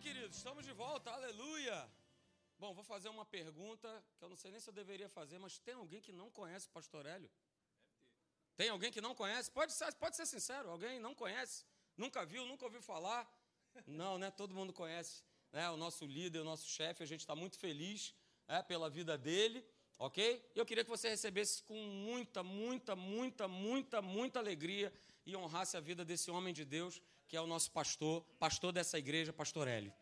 queridos, estamos de volta, aleluia. Bom, vou fazer uma pergunta que eu não sei nem se eu deveria fazer, mas tem alguém que não conhece o Pastor Hélio? Tem alguém que não conhece? Pode ser, pode ser sincero, alguém não conhece? Nunca viu, nunca ouviu falar? Não, né? Todo mundo conhece né? o nosso líder, o nosso chefe, a gente está muito feliz é, pela vida dele, ok? E eu queria que você recebesse com muita, muita, muita, muita, muita alegria e honrasse a vida desse homem de Deus, que é o nosso pastor, pastor dessa igreja, pastor Hélio.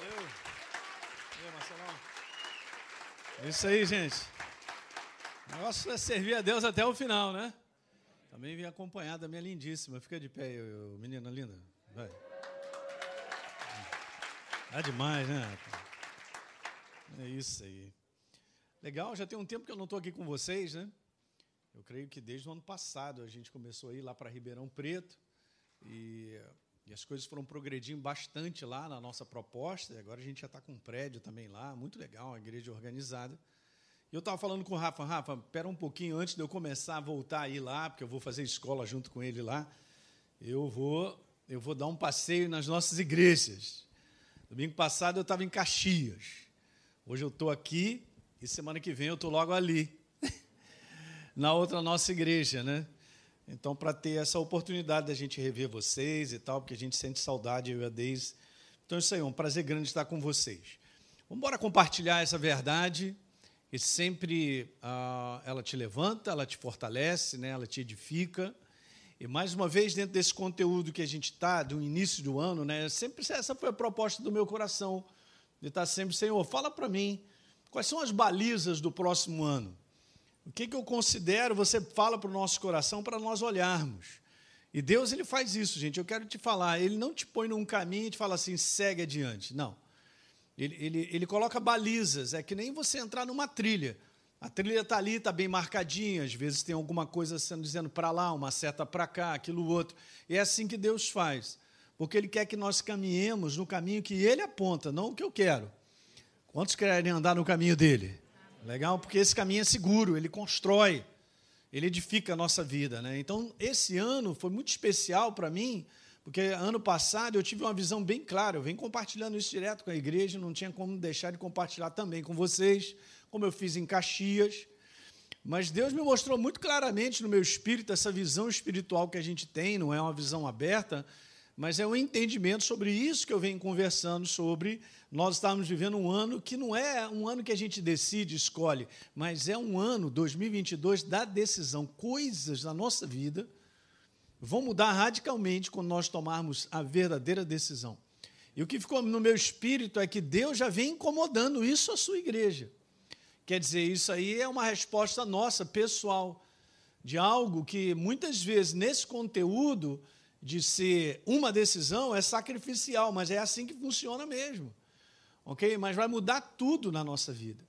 Valeu. Valeu, Marcelão. É isso aí, gente. O negócio é servir a Deus até o final, né? Também vim acompanhado da minha lindíssima. Fica de pé, eu, menina linda. Vai. Tá demais, né? É isso aí. Legal, já tem um tempo que eu não estou aqui com vocês, né? Eu creio que desde o ano passado a gente começou a ir lá para Ribeirão Preto e, e, as coisas foram progredindo bastante lá na nossa proposta. E agora a gente já está com um prédio também lá, muito legal, uma igreja organizada. E eu estava falando com o Rafa, Rafa, espera um pouquinho antes de eu começar a voltar a ir lá, porque eu vou fazer escola junto com ele lá. Eu vou, eu vou dar um passeio nas nossas igrejas. Domingo passado eu estava em Caxias. Hoje eu estou aqui e semana que vem eu estou logo ali na outra nossa igreja, né? Então, para ter essa oportunidade da gente rever vocês e tal, porque a gente sente saudade, eu e a Deise. Então, isso aí, é um prazer grande estar com vocês. Vamos embora compartilhar essa verdade, e sempre ah, ela te levanta, ela te fortalece, né? ela te edifica. E, mais uma vez, dentro desse conteúdo que a gente está, do início do ano, né? sempre essa foi a proposta do meu coração, de estar sempre, Senhor, fala para mim, quais são as balizas do próximo ano? O que, que eu considero, você fala para o nosso coração para nós olharmos. E Deus ele faz isso, gente. Eu quero te falar, ele não te põe num caminho e te fala assim, segue adiante. Não. Ele, ele, ele coloca balizas, é que nem você entrar numa trilha. A trilha está ali, está bem marcadinha, às vezes tem alguma coisa sendo dizendo para lá, uma seta para cá, aquilo outro. E é assim que Deus faz. Porque Ele quer que nós caminhemos no caminho que Ele aponta, não o que eu quero. Quantos querem andar no caminho dele? Legal? Porque esse caminho é seguro, ele constrói, ele edifica a nossa vida. Né? Então, esse ano foi muito especial para mim, porque ano passado eu tive uma visão bem clara. Eu venho compartilhando isso direto com a igreja, não tinha como deixar de compartilhar também com vocês, como eu fiz em Caxias. Mas Deus me mostrou muito claramente no meu espírito essa visão espiritual que a gente tem, não é uma visão aberta, mas é um entendimento sobre isso que eu venho conversando sobre. Nós estamos vivendo um ano que não é um ano que a gente decide, escolhe, mas é um ano, 2022, da decisão. Coisas na nossa vida vão mudar radicalmente quando nós tomarmos a verdadeira decisão. E o que ficou no meu espírito é que Deus já vem incomodando isso à sua igreja. Quer dizer, isso aí é uma resposta nossa, pessoal, de algo que muitas vezes nesse conteúdo de ser uma decisão é sacrificial, mas é assim que funciona mesmo. Ok? Mas vai mudar tudo na nossa vida.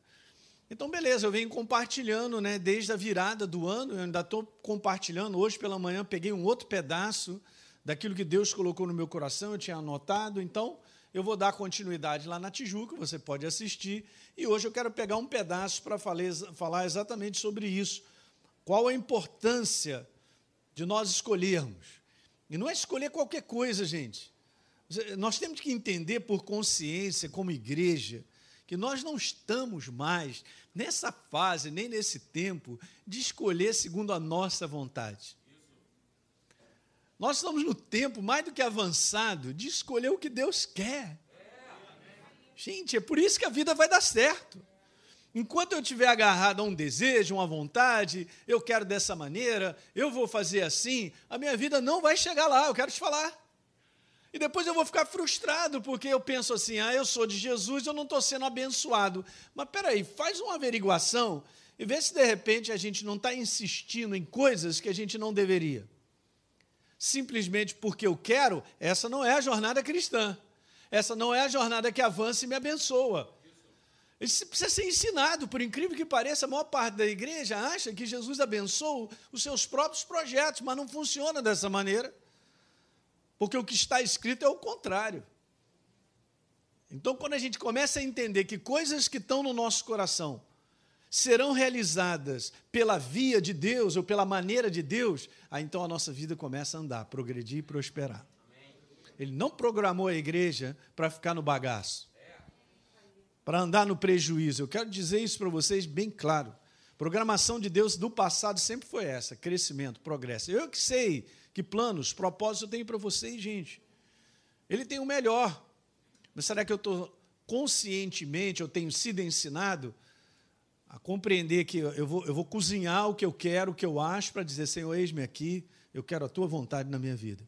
Então, beleza, eu venho compartilhando, né, desde a virada do ano, eu ainda estou compartilhando. Hoje pela manhã peguei um outro pedaço daquilo que Deus colocou no meu coração, eu tinha anotado, então eu vou dar continuidade lá na Tijuca, você pode assistir. E hoje eu quero pegar um pedaço para falar exatamente sobre isso. Qual a importância de nós escolhermos? E não é escolher qualquer coisa, gente. Nós temos que entender por consciência, como igreja, que nós não estamos mais nessa fase, nem nesse tempo, de escolher segundo a nossa vontade. Nós estamos no tempo mais do que avançado de escolher o que Deus quer. Gente, é por isso que a vida vai dar certo. Enquanto eu estiver agarrado a um desejo, uma vontade, eu quero dessa maneira, eu vou fazer assim, a minha vida não vai chegar lá, eu quero te falar. E depois eu vou ficar frustrado, porque eu penso assim: ah, eu sou de Jesus, eu não estou sendo abençoado. Mas peraí, faz uma averiguação e vê se de repente a gente não está insistindo em coisas que a gente não deveria. Simplesmente porque eu quero, essa não é a jornada cristã. Essa não é a jornada que avança e me abençoa. Isso precisa ser ensinado, por incrível que pareça, a maior parte da igreja acha que Jesus abençoa os seus próprios projetos, mas não funciona dessa maneira. Porque o que está escrito é o contrário. Então, quando a gente começa a entender que coisas que estão no nosso coração serão realizadas pela via de Deus ou pela maneira de Deus, aí então a nossa vida começa a andar, progredir e prosperar. Ele não programou a igreja para ficar no bagaço, para andar no prejuízo. Eu quero dizer isso para vocês bem claro. Programação de Deus do passado sempre foi essa: crescimento, progresso. Eu que sei que planos, propósitos eu tenho para vocês, gente. Ele tem o melhor. Mas será que eu estou conscientemente, eu tenho sido ensinado a compreender que eu vou, eu vou cozinhar o que eu quero, o que eu acho, para dizer, Senhor, eis-me aqui, eu quero a tua vontade na minha vida.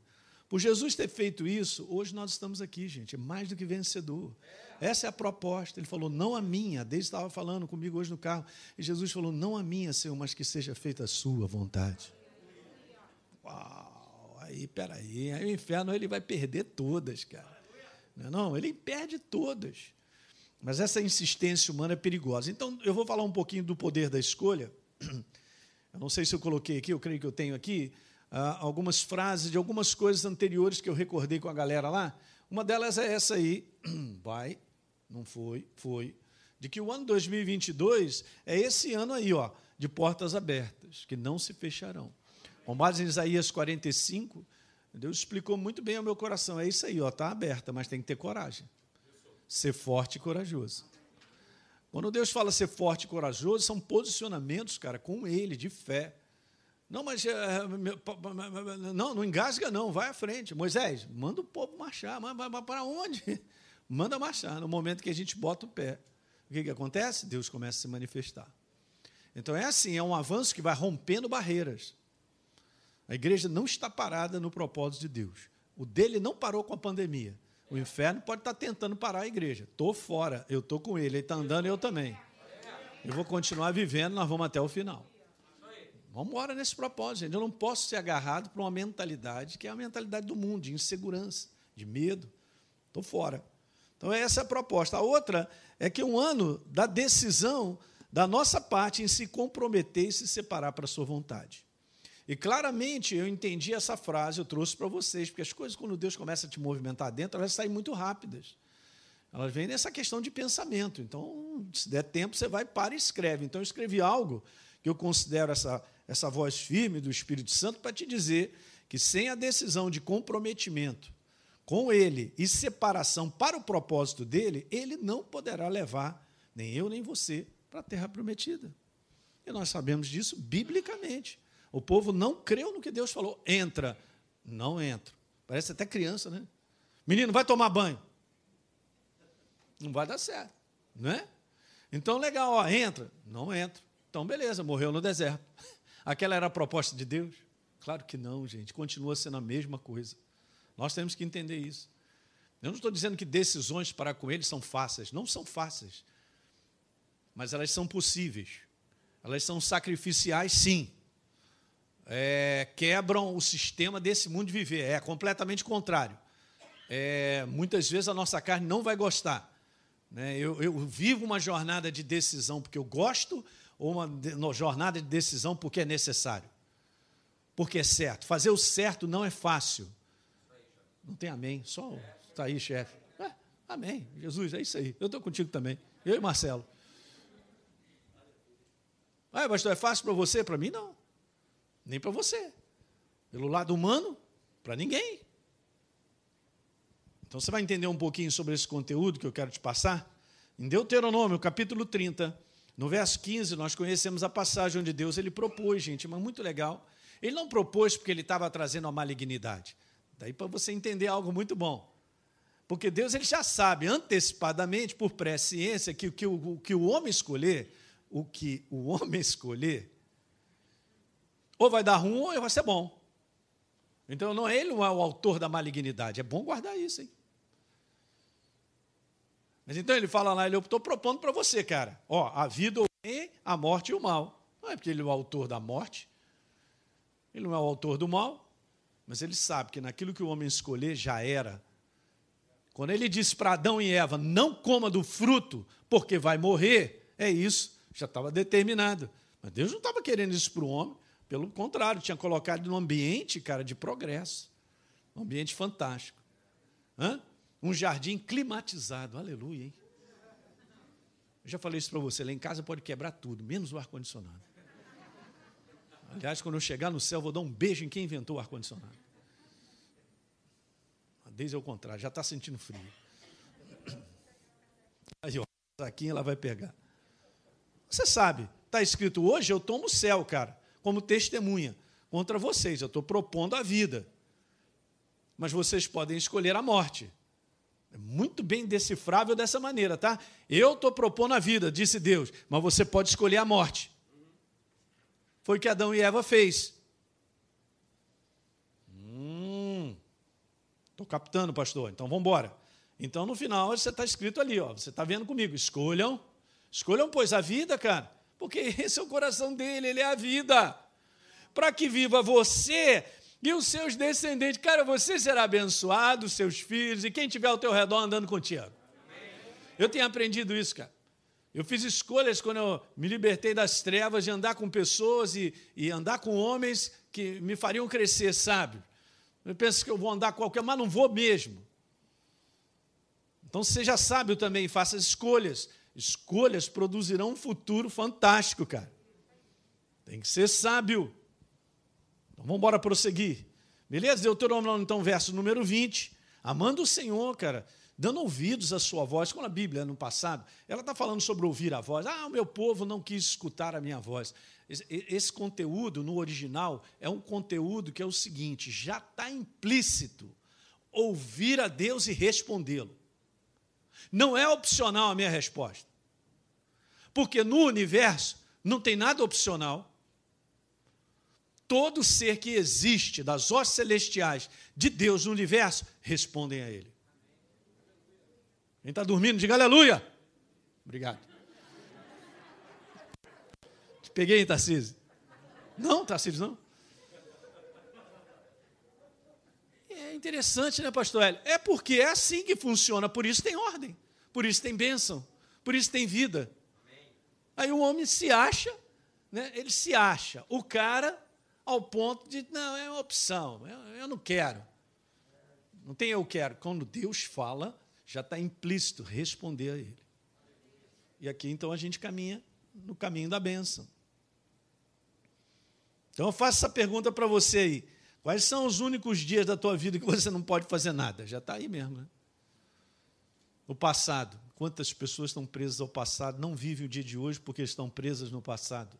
Por Jesus ter feito isso, hoje nós estamos aqui, gente, é mais do que vencedor. Essa é a proposta. Ele falou, não a minha. Desde estava falando comigo hoje no carro. E Jesus falou, não a minha, Senhor, mas que seja feita a sua vontade. Uau! Aí, peraí. Aí o inferno ele vai perder todas, cara. Não, é não, ele perde todas. Mas essa insistência humana é perigosa. Então, eu vou falar um pouquinho do poder da escolha. Eu não sei se eu coloquei aqui, eu creio que eu tenho aqui, uh, algumas frases de algumas coisas anteriores que eu recordei com a galera lá. Uma delas é essa aí. Vai, não foi, foi. De que o ano 2022 é esse ano aí, ó, de portas abertas, que não se fecharão. Com base em Isaías 45, Deus explicou muito bem ao meu coração. É isso aí, ó, está aberta, mas tem que ter coragem. Ser forte e corajoso. Quando Deus fala ser forte e corajoso, são posicionamentos, cara, com Ele, de fé. Não, mas é, não, não engasga, não, vai à frente. Moisés, manda o povo marchar, mas para onde? Manda marchar. No momento que a gente bota o pé, o que, que acontece? Deus começa a se manifestar. Então é assim, é um avanço que vai rompendo barreiras. A igreja não está parada no propósito de Deus. O dele não parou com a pandemia. O inferno pode estar tentando parar a igreja. Estou fora, eu estou com ele. Ele está andando, eu também. Eu vou continuar vivendo, nós vamos até o final. Vamos embora nesse propósito, Eu não posso ser agarrado para uma mentalidade que é a mentalidade do mundo, de insegurança, de medo. Estou fora. Então, essa é a proposta. A outra é que um ano da decisão da nossa parte em se comprometer e se separar para a sua vontade. E claramente eu entendi essa frase, eu trouxe para vocês, porque as coisas, quando Deus começa a te movimentar dentro, elas saem muito rápidas. Elas vêm nessa questão de pensamento. Então, se der tempo, você vai para e escreve. Então, eu escrevi algo que eu considero essa, essa voz firme do Espírito Santo para te dizer que sem a decisão de comprometimento com Ele e separação para o propósito dele, Ele não poderá levar nem eu nem você para a terra prometida. E nós sabemos disso biblicamente. O povo não creu no que Deus falou. Entra. Não entra. Parece até criança, né? Menino, vai tomar banho. Não vai dar certo, não é? Então, legal, ó, entra. Não entra. Então, beleza, morreu no deserto. Aquela era a proposta de Deus? Claro que não, gente. Continua sendo a mesma coisa. Nós temos que entender isso. Eu não estou dizendo que decisões para com ele são fáceis. Não são fáceis. Mas elas são possíveis. Elas são sacrificiais, sim é, quebram o sistema desse mundo de viver. É completamente contrário. É, muitas vezes a nossa carne não vai gostar. Né? Eu, eu, vivo uma jornada de decisão porque eu gosto ou uma, uma jornada de decisão porque é necessário. Porque é certo. Fazer o certo não é fácil. Não tem amém. Só está aí, chefe. É, amém. Jesus, é isso aí. Eu estou contigo também. Eu e Marcelo. Ah, pastor, é fácil para você? Para mim, não nem para você. Pelo lado humano, para ninguém. Então você vai entender um pouquinho sobre esse conteúdo que eu quero te passar. Em Deuteronômio, capítulo 30, no verso 15, nós conhecemos a passagem onde Deus ele propôs, gente, mas muito legal. Ele não propôs porque ele estava trazendo a malignidade. Daí para você entender algo muito bom. Porque Deus ele já sabe antecipadamente, por presciência, que, que, o, que o homem escolher, o que o homem escolher, ou vai dar ruim ou vai ser bom. Então não é ele é o autor da malignidade. É bom guardar isso, hein? Mas então ele fala lá, ele, estou propondo para você, cara. Ó, a vida, o bem, a morte e o mal. Não é porque ele é o autor da morte, ele não é o autor do mal, mas ele sabe que naquilo que o homem escolher já era. Quando ele disse para Adão e Eva, não coma do fruto, porque vai morrer, é isso, já estava determinado. Mas Deus não estava querendo isso para o homem. Pelo contrário, tinha colocado num ambiente, cara, de progresso. Um ambiente fantástico. Hã? Um jardim climatizado. Aleluia, hein? Eu já falei isso para você. Lá em casa pode quebrar tudo, menos o ar-condicionado. Aliás, quando eu chegar no céu, vou dar um beijo em quem inventou o ar-condicionado. Desde é o contrário, já está sentindo frio. Aí, ó, aqui ela vai pegar. Você sabe, está escrito hoje eu tomo o céu, cara, como testemunha contra vocês. Eu estou propondo a vida. Mas vocês podem escolher a morte. É muito bem decifrável dessa maneira, tá? Eu estou propondo a vida, disse Deus, mas você pode escolher a morte. Foi o que Adão e Eva fez. Hum, estou captando, pastor. Então vamos embora. Então no final você está escrito ali, ó. Você está vendo comigo? Escolham, escolham pois a vida, cara, porque esse é o coração dele, ele é a vida. Para que viva você e os seus descendentes. Cara, você será abençoado, seus filhos e quem tiver ao teu redor andando contigo. Eu tenho aprendido isso, cara. Eu fiz escolhas quando eu me libertei das trevas de andar com pessoas e, e andar com homens que me fariam crescer, sabe? Eu penso que eu vou andar com qualquer, mas não vou mesmo. Então seja sábio também, faça escolhas. Escolhas produzirão um futuro fantástico, cara. Tem que ser sábio. Então, vamos embora prosseguir. Beleza? Deuteronômio, então, verso número 20. Amando o Senhor, cara, dando ouvidos à sua voz. Como a Bíblia, no passado, ela está falando sobre ouvir a voz. Ah, o meu povo não quis escutar a minha voz. Esse, esse conteúdo, no original, é um conteúdo que é o seguinte: já está implícito ouvir a Deus e respondê-lo. Não é opcional a minha resposta. Porque no universo não tem nada opcional todo ser que existe das hostes celestiais de Deus no universo respondem a Ele. Quem está dormindo, diga aleluia. Obrigado. Te peguei, hein, Tarcísio? Não, Tarcísio, não. É interessante, né, pastor Hélio? É porque é assim que funciona, por isso tem ordem, por isso tem bênção, por isso tem vida. Aí o homem se acha, né, ele se acha o cara ao ponto de, não, é uma opção, eu, eu não quero. Não tem eu quero. Quando Deus fala, já está implícito responder a Ele. E aqui então a gente caminha no caminho da bênção. Então eu faço essa pergunta para você aí. Quais são os únicos dias da tua vida que você não pode fazer nada? Já está aí mesmo, né? O passado. Quantas pessoas estão presas ao passado, não vivem o dia de hoje porque estão presas no passado?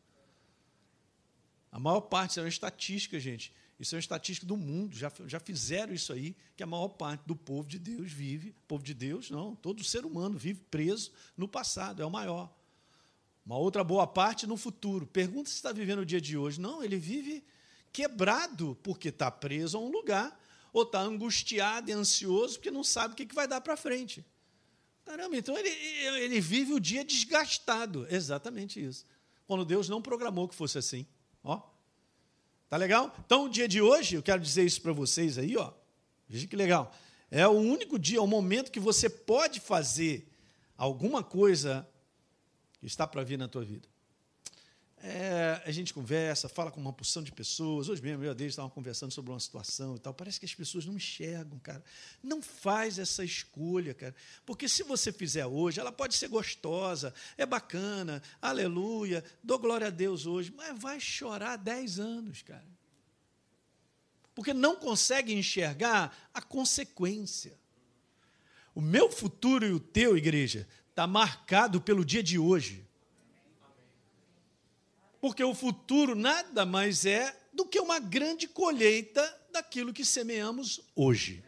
A maior parte, é uma estatística, gente. Isso é uma estatística do mundo. Já, já fizeram isso aí, que a maior parte do povo de Deus vive, povo de Deus, não, todo ser humano vive preso no passado, é o maior. Uma outra boa parte no futuro. Pergunta se está vivendo o dia de hoje. Não, ele vive quebrado, porque está preso a um lugar, ou está angustiado e ansioso, porque não sabe o que vai dar para frente. Caramba, então ele, ele vive o dia desgastado. Exatamente isso. Quando Deus não programou que fosse assim. Ó. Tá legal? Então, o dia de hoje, eu quero dizer isso para vocês aí, ó. Veja que legal. É o único dia, o momento que você pode fazer alguma coisa que está para vir na tua vida. É, a gente conversa, fala com uma porção de pessoas. Hoje mesmo eu e a Deise estavam conversando sobre uma situação e tal. Parece que as pessoas não enxergam, cara. Não faz essa escolha, cara. Porque se você fizer hoje, ela pode ser gostosa, é bacana, aleluia, dou glória a Deus hoje, mas vai chorar 10 anos, cara. Porque não consegue enxergar a consequência. O meu futuro e o teu, igreja, está marcado pelo dia de hoje. Porque o futuro nada mais é do que uma grande colheita daquilo que semeamos hoje.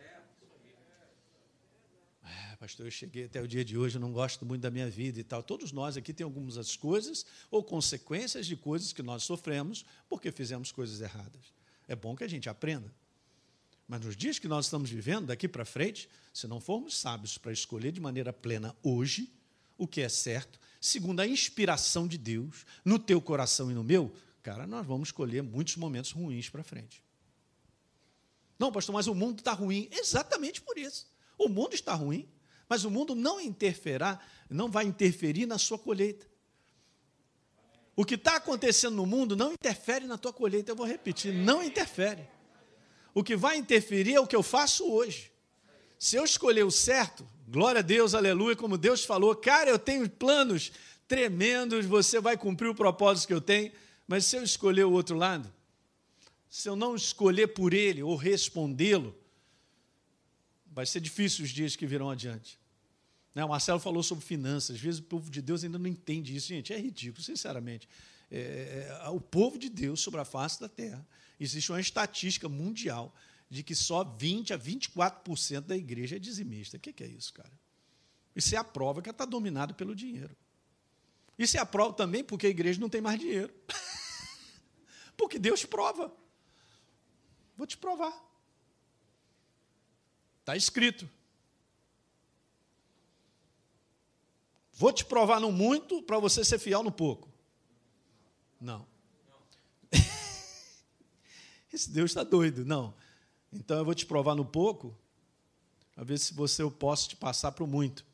É, pastor, eu cheguei até o dia de hoje, eu não gosto muito da minha vida e tal. Todos nós aqui temos algumas coisas ou consequências de coisas que nós sofremos porque fizemos coisas erradas. É bom que a gente aprenda. Mas nos dias que nós estamos vivendo, daqui para frente, se não formos sábios para escolher de maneira plena hoje o que é certo, segundo a inspiração de Deus, no teu coração e no meu, cara, nós vamos escolher muitos momentos ruins para frente. Não, pastor, mas o mundo está ruim. Exatamente por isso. O mundo está ruim, mas o mundo não interferirá, não vai interferir na sua colheita. O que está acontecendo no mundo não interfere na tua colheita. Eu vou repetir, não interfere. O que vai interferir é o que eu faço hoje. Se eu escolher o certo, Glória a Deus, aleluia, como Deus falou, cara, eu tenho planos tremendos, você vai cumprir o propósito que eu tenho, mas se eu escolher o outro lado, se eu não escolher por ele ou respondê-lo, Vai ser difícil os dias que virão adiante. Né? O Marcelo falou sobre finanças. Às vezes o povo de Deus ainda não entende isso. Gente, é ridículo, sinceramente. É, é, o povo de Deus sobre a face da terra, existe uma estatística mundial de que só 20 a 24% da igreja é dizimista. O que é isso, cara? Isso é a prova que ela está dominada pelo dinheiro. Isso é a prova também porque a igreja não tem mais dinheiro. porque Deus prova. Vou te provar. Está escrito. Vou te provar no muito para você ser fiel no pouco. Não. Esse Deus está doido. Não. Então eu vou te provar no pouco, para ver se você eu posso te passar para o muito.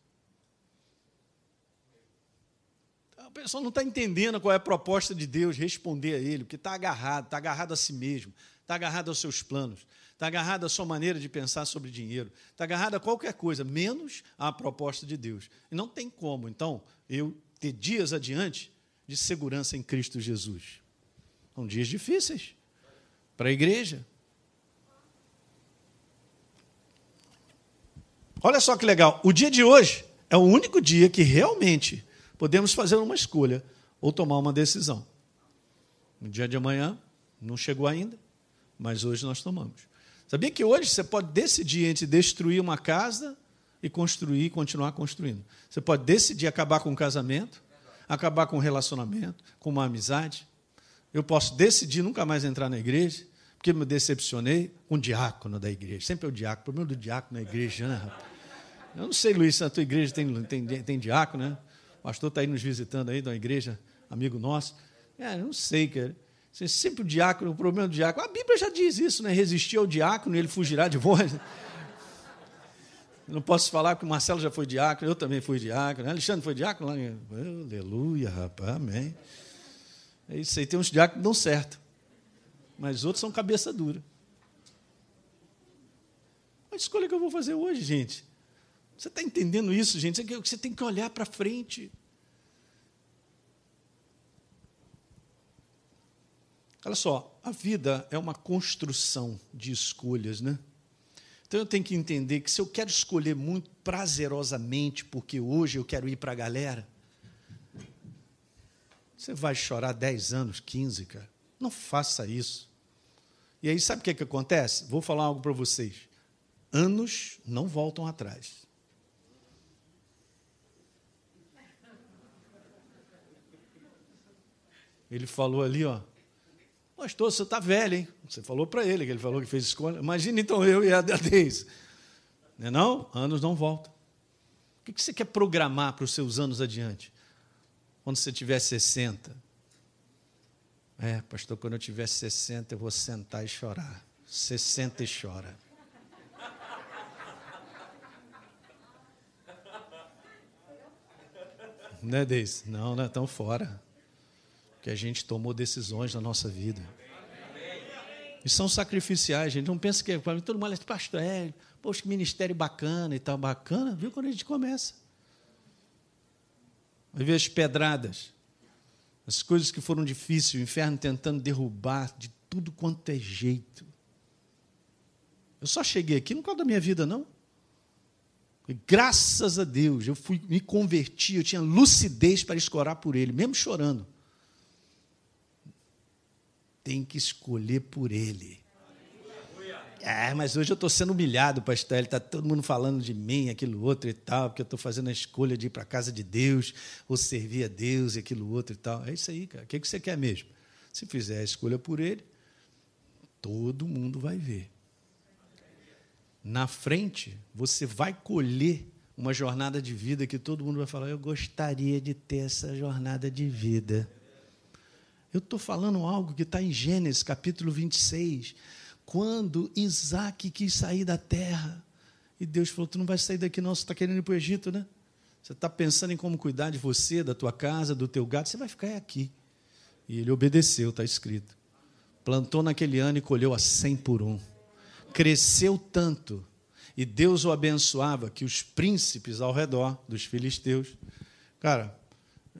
Então, a pessoa não está entendendo qual é a proposta de Deus, responder a Ele, porque está agarrado, está agarrado a si mesmo, está agarrado aos seus planos, está agarrado à sua maneira de pensar sobre dinheiro, está agarrado a qualquer coisa, menos a proposta de Deus. E não tem como, então, eu ter dias adiante de segurança em Cristo Jesus. São dias difíceis para a igreja. Olha só que legal. O dia de hoje é o único dia que realmente podemos fazer uma escolha ou tomar uma decisão. No dia de amanhã não chegou ainda, mas hoje nós tomamos. Sabia que hoje você pode decidir entre destruir uma casa e construir e continuar construindo. Você pode decidir acabar com um casamento, acabar com um relacionamento, com uma amizade. Eu posso decidir nunca mais entrar na igreja, porque me decepcionei com o diácono da igreja. Sempre é o diácono. O problema do diácono na igreja, né, rapaz? Eu não sei, Luiz, se na tua igreja tem, tem, tem diácono, né? O pastor está aí nos visitando aí, da igreja, amigo nosso. É, eu não sei, cara. Você sempre o diácono, o problema do diácono. A Bíblia já diz isso, né? Resistir ao diácono, ele fugirá de vós. Eu não posso falar que o Marcelo já foi diácono, eu também fui diácono. Alexandre foi diácono lá. Aleluia, rapaz, amém. É isso aí, tem uns diáconos que dão certo. Mas outros são cabeça dura. A escolha que eu vou fazer hoje, gente. Você está entendendo isso, gente? Você tem que olhar para frente. Olha só, a vida é uma construção de escolhas, né? Então eu tenho que entender que se eu quero escolher muito prazerosamente, porque hoje eu quero ir para a galera, você vai chorar 10 anos, 15, cara. Não faça isso. E aí, sabe o que, é que acontece? Vou falar algo para vocês. Anos não voltam atrás. Ele falou ali, ó, Pastor, você está velho, hein? Você falou para ele que ele falou que fez escolha. Imagina então eu e a Deise. Não é não? Anos não voltam. O que você quer programar para os seus anos adiante? Quando você tiver 60. É, pastor, quando eu tiver 60, eu vou sentar e chorar. 60 e chora. Não é, Deise? Não, não, estão fora que a gente tomou decisões na nossa vida. E são sacrificiais, gente. Não pensa que para mim todo mundo é pastor, é, poxa, que ministério bacana e tal, bacana, viu quando a gente começa. Vai ver as pedradas, as coisas que foram difíceis, o inferno tentando derrubar de tudo quanto é jeito. Eu só cheguei aqui não causa da minha vida, não. E graças a Deus, eu fui, me converti, eu tinha lucidez para escorar por ele, mesmo chorando tem que escolher por ele. É, mas hoje eu estou sendo humilhado, pastor. Ele está todo mundo falando de mim, aquilo outro e tal, porque eu estou fazendo a escolha de ir para a casa de Deus, ou servir a Deus e aquilo outro e tal. É isso aí, cara. O que você quer mesmo? Se fizer a escolha por ele, todo mundo vai ver. Na frente, você vai colher uma jornada de vida que todo mundo vai falar: Eu gostaria de ter essa jornada de vida. Eu estou falando algo que está em Gênesis capítulo 26. Quando Isaac quis sair da terra, e Deus falou: Tu não vai sair daqui, não, você está querendo ir para o Egito, né? Você está pensando em como cuidar de você, da tua casa, do teu gato, você vai ficar aqui. E ele obedeceu, está escrito. Plantou naquele ano e colheu a cem por um. Cresceu tanto, e Deus o abençoava, que os príncipes ao redor dos filisteus, cara,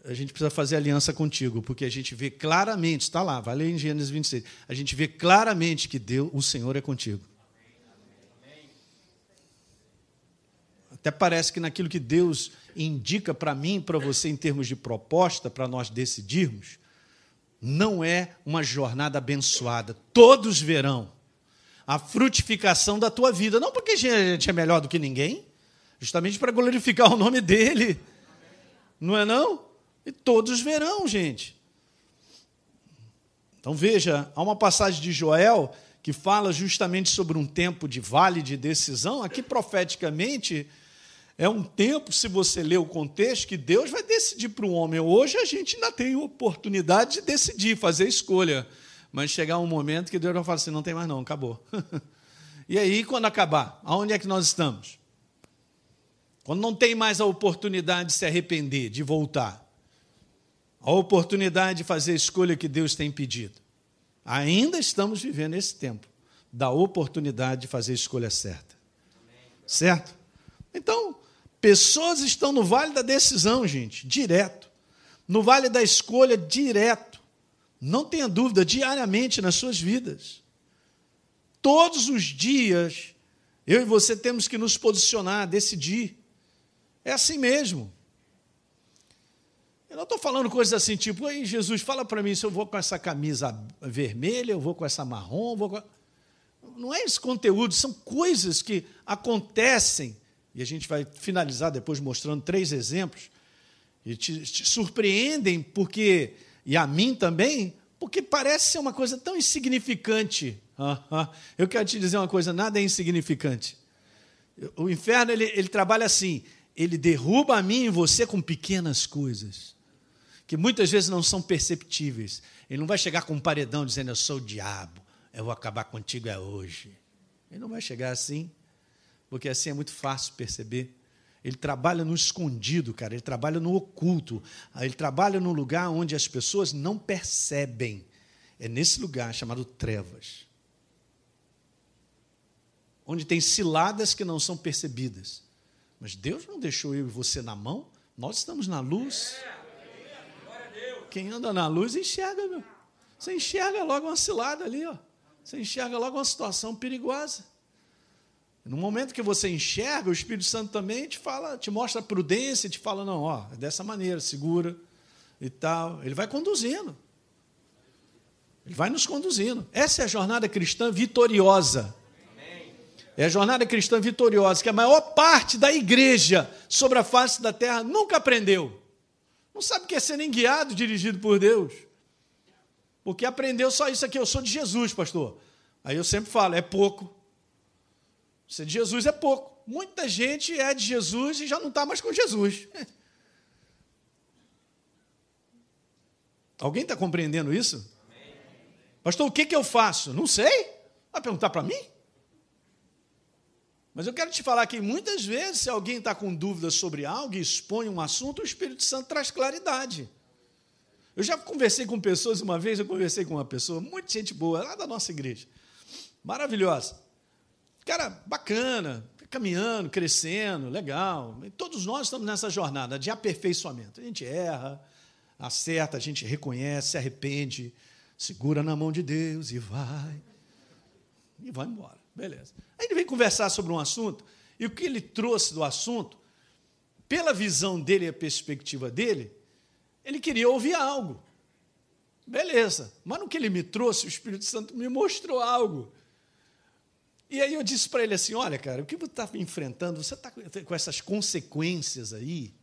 a gente precisa fazer aliança contigo, porque a gente vê claramente, está lá, vai ler em Gênesis 26, a gente vê claramente que Deus, o Senhor é contigo. Até parece que naquilo que Deus indica para mim para você em termos de proposta, para nós decidirmos, não é uma jornada abençoada. Todos verão a frutificação da tua vida. Não porque a gente é melhor do que ninguém, justamente para glorificar o nome dele. Não é não? E todos verão, gente. Então veja, há uma passagem de Joel que fala justamente sobre um tempo de vale de decisão. Aqui profeticamente é um tempo, se você ler o contexto, que Deus vai decidir para o homem. Hoje a gente ainda tem oportunidade de decidir, fazer escolha. Mas chegar um momento que Deus vai falar assim: não tem mais, não, acabou. e aí, quando acabar, aonde é que nós estamos? Quando não tem mais a oportunidade de se arrepender, de voltar, a oportunidade de fazer a escolha que Deus tem pedido. Ainda estamos vivendo esse tempo da oportunidade de fazer a escolha certa. Certo? Então, Pessoas estão no vale da decisão, gente, direto. No vale da escolha, direto. Não tenha dúvida, diariamente nas suas vidas. Todos os dias, eu e você temos que nos posicionar, decidir. É assim mesmo. Eu não estou falando coisas assim, tipo, aí Jesus, fala para mim se eu vou com essa camisa vermelha, eu vou com essa marrom, vou com... Não é esse conteúdo, são coisas que acontecem e a gente vai finalizar depois mostrando três exemplos, e te, te surpreendem, porque, e a mim também, porque parece ser uma coisa tão insignificante. Eu quero te dizer uma coisa: nada é insignificante. O inferno ele, ele trabalha assim: ele derruba a mim e você com pequenas coisas, que muitas vezes não são perceptíveis. Ele não vai chegar com um paredão dizendo: Eu sou o diabo, eu vou acabar contigo é hoje. Ele não vai chegar assim porque assim é muito fácil perceber. Ele trabalha no escondido, cara, ele trabalha no oculto, ele trabalha no lugar onde as pessoas não percebem. É nesse lugar chamado trevas. Onde tem ciladas que não são percebidas. Mas Deus não deixou eu e você na mão, nós estamos na luz. Quem anda na luz enxerga, meu. Você enxerga logo uma cilada ali, ó. Você enxerga logo uma situação perigosa. No momento que você enxerga, o Espírito Santo também te fala, te mostra prudência, te fala, não, ó, é dessa maneira, segura e tal. Ele vai conduzindo. Ele vai nos conduzindo. Essa é a jornada cristã vitoriosa. É a jornada cristã vitoriosa que a maior parte da igreja sobre a face da terra nunca aprendeu. Não sabe o que é ser nem guiado, dirigido por Deus. Porque aprendeu só isso aqui, eu sou de Jesus, pastor. Aí eu sempre falo, é pouco. Ser de Jesus é pouco. Muita gente é de Jesus e já não está mais com Jesus. Alguém está compreendendo isso? Pastor, o que, que eu faço? Não sei. Vai perguntar para mim? Mas eu quero te falar que muitas vezes, se alguém está com dúvidas sobre algo e expõe um assunto, o Espírito Santo traz claridade. Eu já conversei com pessoas, uma vez eu conversei com uma pessoa, muita gente boa, lá da nossa igreja, maravilhosa. Cara, bacana, caminhando, crescendo, legal. Todos nós estamos nessa jornada de aperfeiçoamento. A gente erra, acerta, a gente reconhece, se arrepende, segura na mão de Deus e vai. E vai embora. Beleza. Aí ele vem conversar sobre um assunto, e o que ele trouxe do assunto, pela visão dele e a perspectiva dele, ele queria ouvir algo. Beleza. Mas no que ele me trouxe, o Espírito Santo me mostrou algo e aí eu disse para ele assim: olha, cara, o que você está enfrentando, você está com essas consequências aí.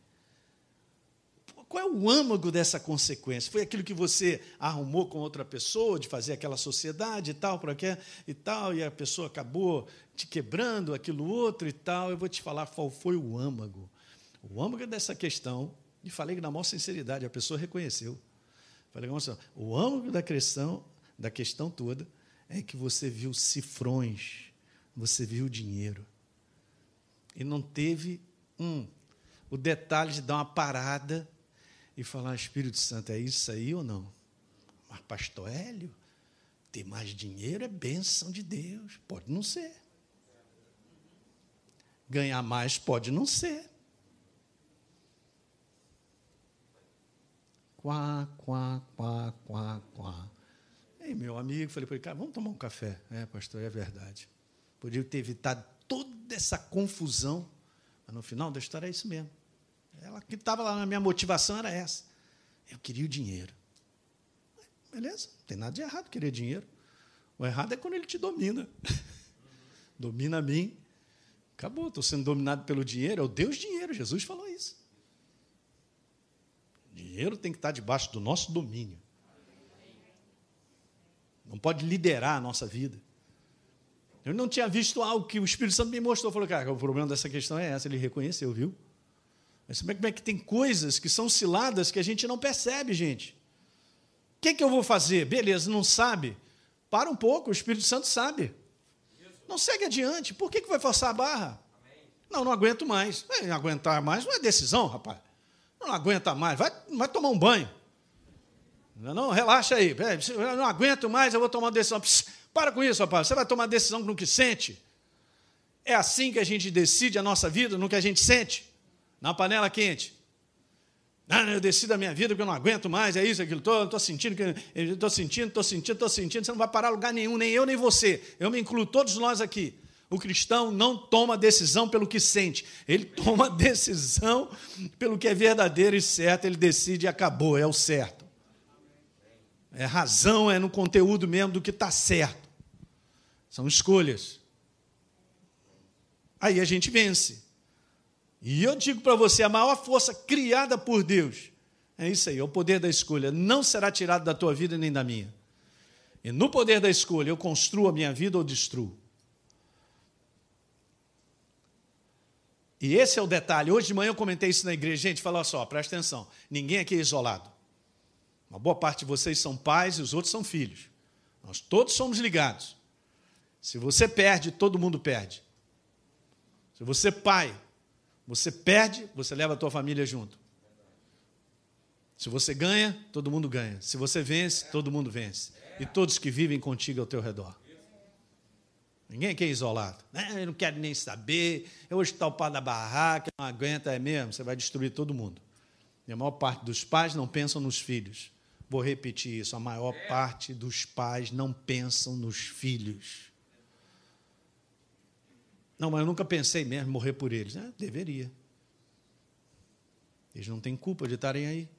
Qual é o âmago dessa consequência? Foi aquilo que você arrumou com outra pessoa, de fazer aquela sociedade e tal, para quê e tal, e a pessoa acabou te quebrando aquilo outro e tal. Eu vou te falar qual foi o âmago. O âmago dessa questão, e falei na maior sinceridade, a pessoa reconheceu. Falei, o âmago da questão, da questão toda é que você viu cifrões você viu dinheiro. E não teve um, o detalhe de dar uma parada e falar, Espírito Santo, é isso aí ou não? Mas, pastor Hélio, ter mais dinheiro é bênção de Deus. Pode não ser. Ganhar mais pode não ser. Quá, quá, quá, quá, quá. Ei, meu amigo, falei para ele, vamos tomar um café. É, pastor, é verdade. Podia ter evitado toda essa confusão, Mas no final da história é isso mesmo. Ela que estava lá na minha motivação era essa. Eu queria o dinheiro. Beleza, não tem nada de errado querer dinheiro. O errado é quando ele te domina. domina a mim. Acabou, estou sendo dominado pelo dinheiro. É o Deus dinheiro. Jesus falou isso. Dinheiro tem que estar debaixo do nosso domínio. Não pode liderar a nossa vida. Eu não tinha visto algo que o Espírito Santo me mostrou. Falou, cara, o problema dessa questão é essa. Ele reconheceu, viu? Mas como é que tem coisas que são ciladas que a gente não percebe, gente? O que, é que eu vou fazer? Beleza, não sabe? Para um pouco, o Espírito Santo sabe. Não segue adiante. Por que, que vai forçar a barra? Não, não aguento mais. Não aguentar mais não é decisão, rapaz. Não aguenta mais. Vai, vai tomar um banho. Não, não, relaxa aí. Eu não aguento mais, eu vou tomar uma decisão. Pss, para com isso, rapaz. Você vai tomar decisão no que sente. É assim que a gente decide a nossa vida, no que a gente sente. Na panela quente. Não, eu decido a minha vida porque eu não aguento mais, é isso, aquilo, estou sentindo, estou sentindo, estou sentindo, estou sentindo, você não vai parar lugar nenhum, nem eu, nem você. Eu me incluo todos nós aqui. O cristão não toma decisão pelo que sente, ele toma decisão pelo que é verdadeiro e certo, ele decide e acabou, é o certo. É razão, é no conteúdo mesmo do que está certo. São escolhas. Aí a gente vence. E eu digo para você: a maior força criada por Deus é isso aí, é o poder da escolha. Não será tirado da tua vida nem da minha. E no poder da escolha, eu construo a minha vida ou destruo. E esse é o detalhe. Hoje de manhã eu comentei isso na igreja. Gente, fala só, presta atenção. Ninguém aqui é isolado. Uma boa parte de vocês são pais e os outros são filhos. Nós todos somos ligados. Se você perde, todo mundo perde. Se você, pai, você perde, você leva a tua família junto. Se você ganha, todo mundo ganha. Se você vence, todo mundo vence. E todos que vivem contigo ao teu redor. Ninguém quer isolado. Eu não quero nem saber. Eu hoje estou o pau da barraca, não aguenta, é mesmo. Você vai destruir todo mundo. E a maior parte dos pais não pensam nos filhos. Vou repetir isso: a maior parte dos pais não pensam nos filhos. Não, mas eu nunca pensei mesmo morrer por eles. É, deveria. Eles não têm culpa de estarem aí.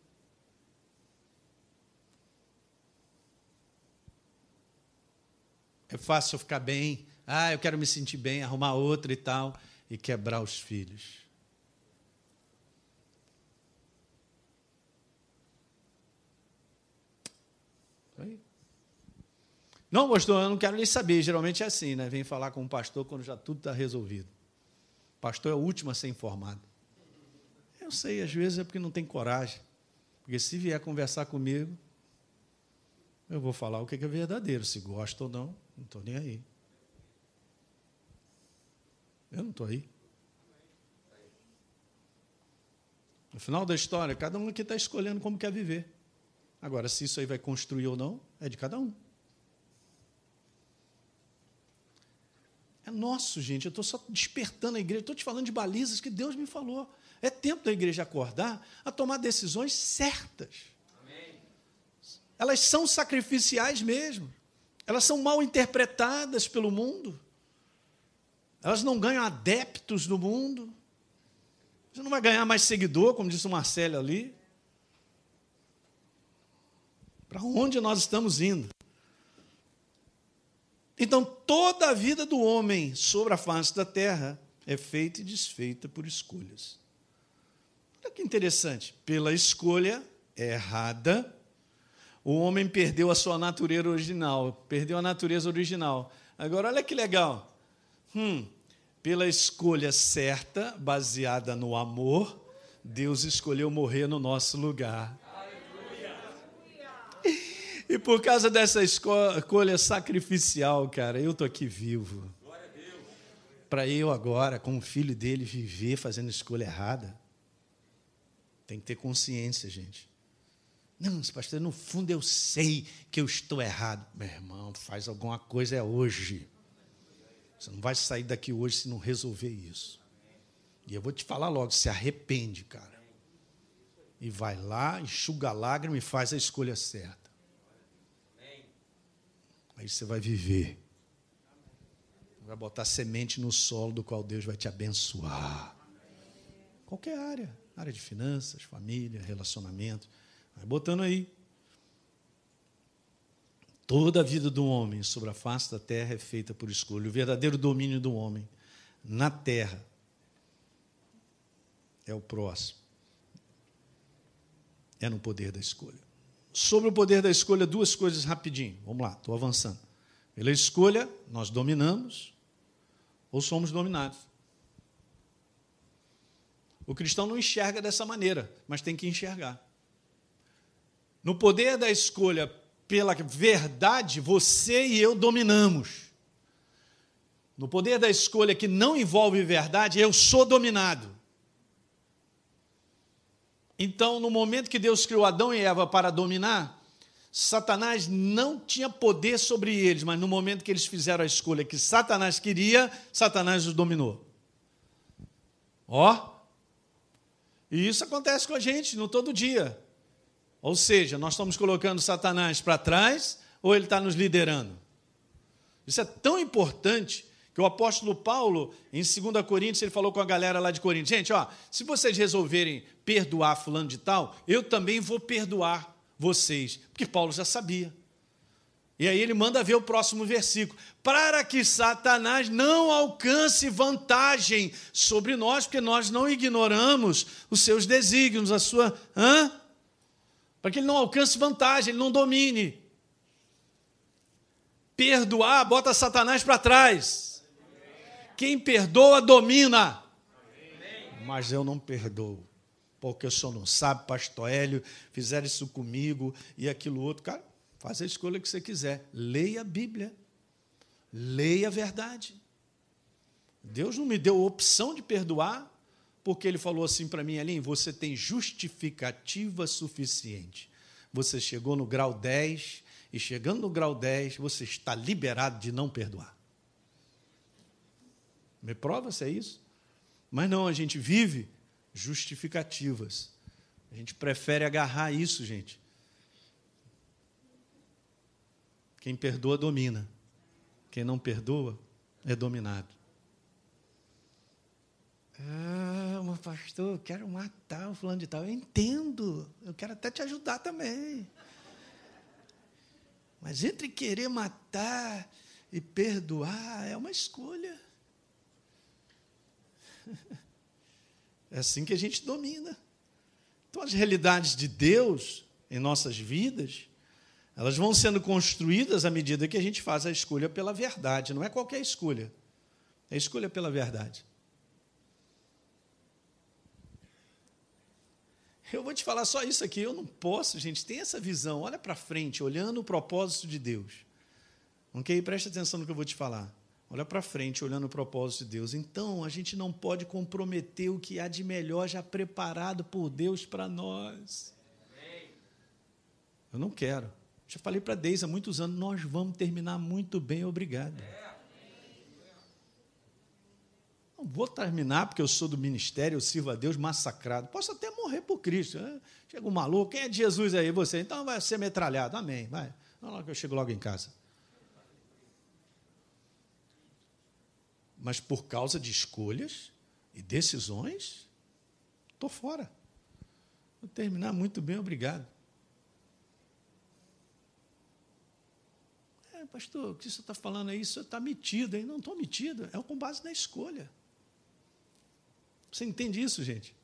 É fácil ficar bem. Ah, eu quero me sentir bem, arrumar outra e tal, e quebrar os filhos. Não, pastor, eu não quero nem saber. Geralmente é assim, né? Vem falar com o pastor quando já tudo está resolvido. O pastor é o último a ser informado. Eu sei, às vezes é porque não tem coragem. Porque se vier conversar comigo, eu vou falar o que é verdadeiro. Se gosta ou não, não estou nem aí. Eu não estou aí. No final da história, cada um aqui está escolhendo como quer viver. Agora, se isso aí vai construir ou não, é de cada um. É nosso, gente. Eu estou só despertando a igreja. Estou te falando de balizas que Deus me falou. É tempo da igreja acordar a tomar decisões certas. Amém. Elas são sacrificiais mesmo. Elas são mal interpretadas pelo mundo. Elas não ganham adeptos no mundo. Você não vai ganhar mais seguidor, como disse o Marcelo ali. Para onde nós estamos indo? Então, toda a vida do homem sobre a face da terra é feita e desfeita por escolhas. Olha que interessante. Pela escolha errada, o homem perdeu a sua natureza original, perdeu a natureza original. Agora, olha que legal. Hum, pela escolha certa, baseada no amor, Deus escolheu morrer no nosso lugar. E por causa dessa escolha sacrificial, cara, eu estou aqui vivo. Para eu agora, como filho dele, viver fazendo escolha errada. Tem que ter consciência, gente. Não, pastor, no fundo eu sei que eu estou errado. Meu irmão, faz alguma coisa é hoje. Você não vai sair daqui hoje se não resolver isso. E eu vou te falar logo, se arrepende, cara. E vai lá, enxuga a lágrima e faz a escolha certa. Aí você vai viver. Vai botar semente no solo do qual Deus vai te abençoar. Qualquer área. Área de finanças, família, relacionamento. Vai botando aí. Toda a vida do homem sobre a face da terra é feita por escolha. O verdadeiro domínio do homem na terra é o próximo. É no poder da escolha. Sobre o poder da escolha, duas coisas rapidinho. Vamos lá, estou avançando. Pela escolha, nós dominamos ou somos dominados. O cristão não enxerga dessa maneira, mas tem que enxergar. No poder da escolha pela verdade, você e eu dominamos. No poder da escolha que não envolve verdade, eu sou dominado. Então, no momento que Deus criou Adão e Eva para dominar, Satanás não tinha poder sobre eles, mas no momento que eles fizeram a escolha que Satanás queria, Satanás os dominou. Ó. E isso acontece com a gente no todo dia. Ou seja, nós estamos colocando Satanás para trás ou ele está nos liderando? Isso é tão importante que o apóstolo Paulo, em 2 Coríntios, ele falou com a galera lá de Coríntios: gente, ó, se vocês resolverem perdoar fulano de tal, eu também vou perdoar vocês, porque Paulo já sabia. E aí ele manda ver o próximo versículo: para que Satanás não alcance vantagem sobre nós, porque nós não ignoramos os seus desígnios, a sua. Hã? Para que ele não alcance vantagem, ele não domine. Perdoar, bota Satanás para trás. Quem perdoa, domina. Mas eu não perdoo porque o senhor não sabe, pastor Hélio, fizeram isso comigo e aquilo outro. Cara, faz a escolha que você quiser. Leia a Bíblia. Leia a verdade. Deus não me deu opção de perdoar, porque Ele falou assim para mim, Aline, você tem justificativa suficiente. Você chegou no grau 10, e chegando no grau 10, você está liberado de não perdoar. Me prova se é isso? Mas não, a gente vive justificativas. A gente prefere agarrar isso, gente. Quem perdoa, domina. Quem não perdoa, é dominado. Ah, meu pastor, eu quero matar o fulano de tal. Eu entendo. Eu quero até te ajudar também. Mas entre querer matar e perdoar é uma escolha. É assim que a gente domina. Então, as realidades de Deus em nossas vidas, elas vão sendo construídas à medida que a gente faz a escolha pela verdade. Não é qualquer escolha, é escolha pela verdade. Eu vou te falar só isso aqui, eu não posso, gente, tem essa visão, olha para frente, olhando o propósito de Deus. Ok? Preste atenção no que eu vou te falar. Olha para frente, olhando o propósito de Deus. Então, a gente não pode comprometer o que há de melhor já preparado por Deus para nós. Eu não quero. Já falei para Deus há muitos anos, nós vamos terminar muito bem, obrigado. Não vou terminar porque eu sou do ministério, eu sirvo a Deus massacrado. Posso até morrer por Cristo. Né? Chega um maluco, quem é de Jesus aí? Você. Então vai ser metralhado. Amém. Vai. Não, logo que eu chego logo em casa. Mas por causa de escolhas e decisões, estou fora. Vou terminar muito bem, obrigado. É, pastor, o que você está falando aí? Isso está metido, hein? Não estou metido, é com base na escolha. Você entende isso, gente?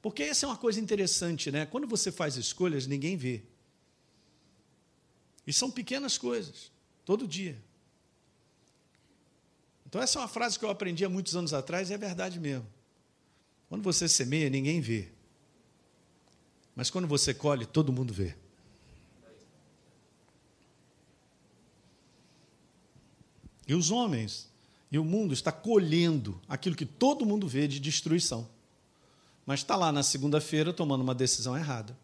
Porque essa é uma coisa interessante, né? Quando você faz escolhas, ninguém vê. E são pequenas coisas, todo dia. Então, essa é uma frase que eu aprendi há muitos anos atrás e é verdade mesmo. Quando você semeia, ninguém vê. Mas quando você colhe, todo mundo vê. E os homens e o mundo está colhendo aquilo que todo mundo vê de destruição. Mas está lá na segunda-feira tomando uma decisão errada.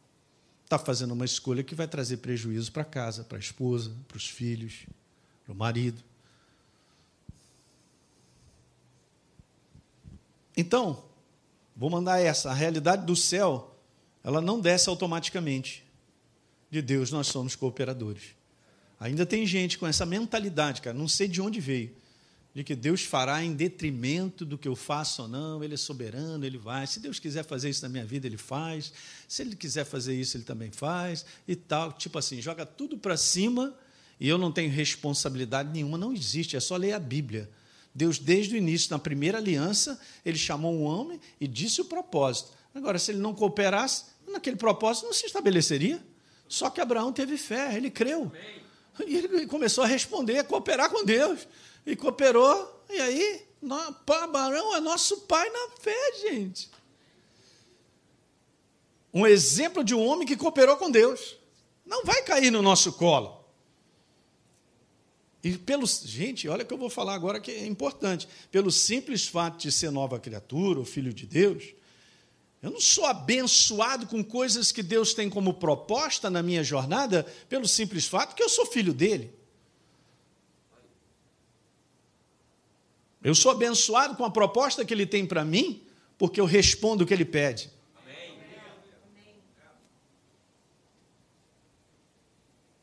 Está fazendo uma escolha que vai trazer prejuízo para casa, para a esposa, para os filhos, para o marido. Então, vou mandar essa: a realidade do céu, ela não desce automaticamente. De Deus nós somos cooperadores. Ainda tem gente com essa mentalidade, cara, não sei de onde veio, de que Deus fará em detrimento do que eu faço ou não, Ele é soberano, Ele vai. Se Deus quiser fazer isso na minha vida, Ele faz. Se Ele quiser fazer isso, Ele também faz. E tal. Tipo assim, joga tudo para cima e eu não tenho responsabilidade nenhuma. Não existe, é só ler a Bíblia. Deus, desde o início, na primeira aliança, Ele chamou um homem e disse o propósito. Agora, se ele não cooperasse, naquele propósito não se estabeleceria. Só que Abraão teve fé, ele creu. E ele começou a responder, a cooperar com Deus e cooperou, e aí, Abraão é nosso pai na fé, gente. Um exemplo de um homem que cooperou com Deus. Não vai cair no nosso colo. E pelo, gente, olha o que eu vou falar agora que é importante. Pelo simples fato de ser nova criatura, o filho de Deus, eu não sou abençoado com coisas que Deus tem como proposta na minha jornada pelo simples fato que eu sou filho dele. Eu sou abençoado com a proposta que ele tem para mim, porque eu respondo o que ele pede.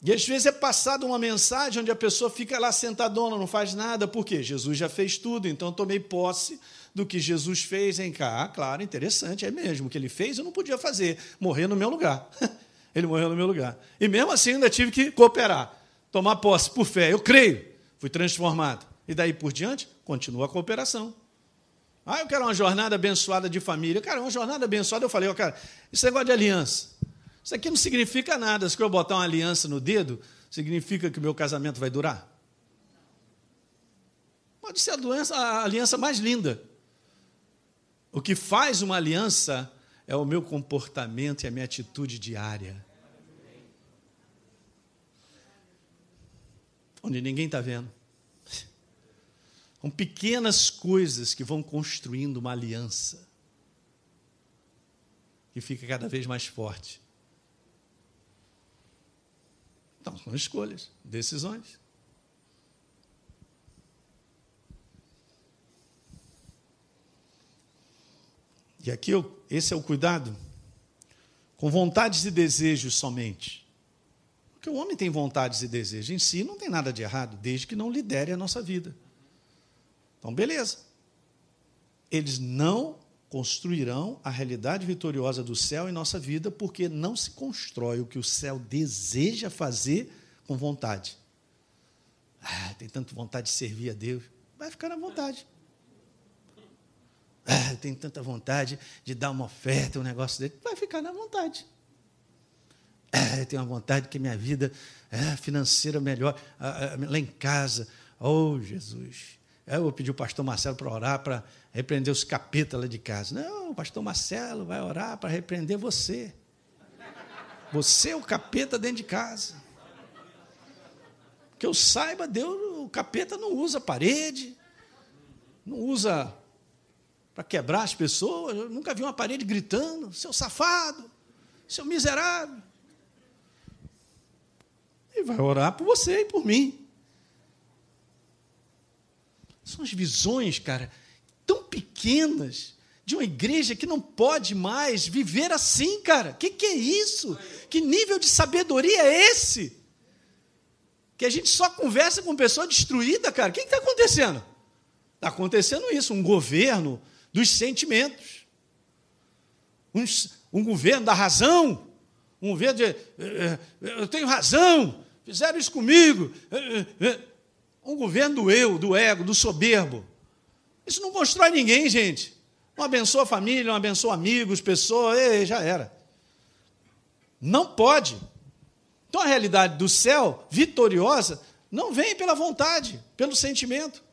E às vezes é passada uma mensagem onde a pessoa fica lá sentadona, não faz nada, por quê? Jesus já fez tudo, então eu tomei posse do que Jesus fez em cá. Ah, claro, interessante, é mesmo. O que ele fez eu não podia fazer, morrer no meu lugar. ele morreu no meu lugar. E mesmo assim ainda tive que cooperar, tomar posse por fé. Eu creio, fui transformado. E daí por diante, continua a cooperação. Ah, eu quero uma jornada abençoada de família. Cara, uma jornada abençoada, eu falei, oh, cara, esse negócio de aliança. Isso aqui não significa nada. Se eu botar uma aliança no dedo, significa que o meu casamento vai durar? Pode ser a, doença, a aliança mais linda. O que faz uma aliança é o meu comportamento e a minha atitude diária. Onde ninguém está vendo. São pequenas coisas que vão construindo uma aliança que fica cada vez mais forte. Então, são escolhas, decisões. E aqui esse é o cuidado com vontades e desejos somente. Porque o homem tem vontades e desejos em si, não tem nada de errado, desde que não lidere a nossa vida. Então, beleza. Eles não construirão a realidade vitoriosa do céu em nossa vida, porque não se constrói o que o céu deseja fazer com vontade. Ah, tem tanta vontade de servir a Deus. Vai ficar na vontade. Ah, tem tanta vontade de dar uma oferta, um negócio dele. Vai ficar na vontade. Ah, tenho uma vontade que minha vida ah, financeira melhor, ah, ah, lá em casa. Oh, Jesus. Eu vou pedir o pastor Marcelo para orar, para repreender os capetas lá de casa. Não, o pastor Marcelo vai orar para repreender você. Você é o capeta dentro de casa. Que eu saiba, Deus, o capeta não usa parede, não usa para quebrar as pessoas. Eu nunca vi uma parede gritando, seu safado, seu miserável. E vai orar por você e por mim. São as visões, cara, tão pequenas de uma igreja que não pode mais viver assim, cara. O que, que é isso? Que nível de sabedoria é esse? Que a gente só conversa com pessoa destruída, cara. O que está acontecendo? Está acontecendo isso, um governo dos sentimentos, um, um governo da razão, um governo de eh, eh, eu tenho razão, fizeram isso comigo. Um governo do eu, do ego, do soberbo. Isso não constrói ninguém, gente. Não abençoa a família, não abençoa amigos, pessoas, ei, já era. Não pode. Então a realidade do céu, vitoriosa, não vem pela vontade, pelo sentimento.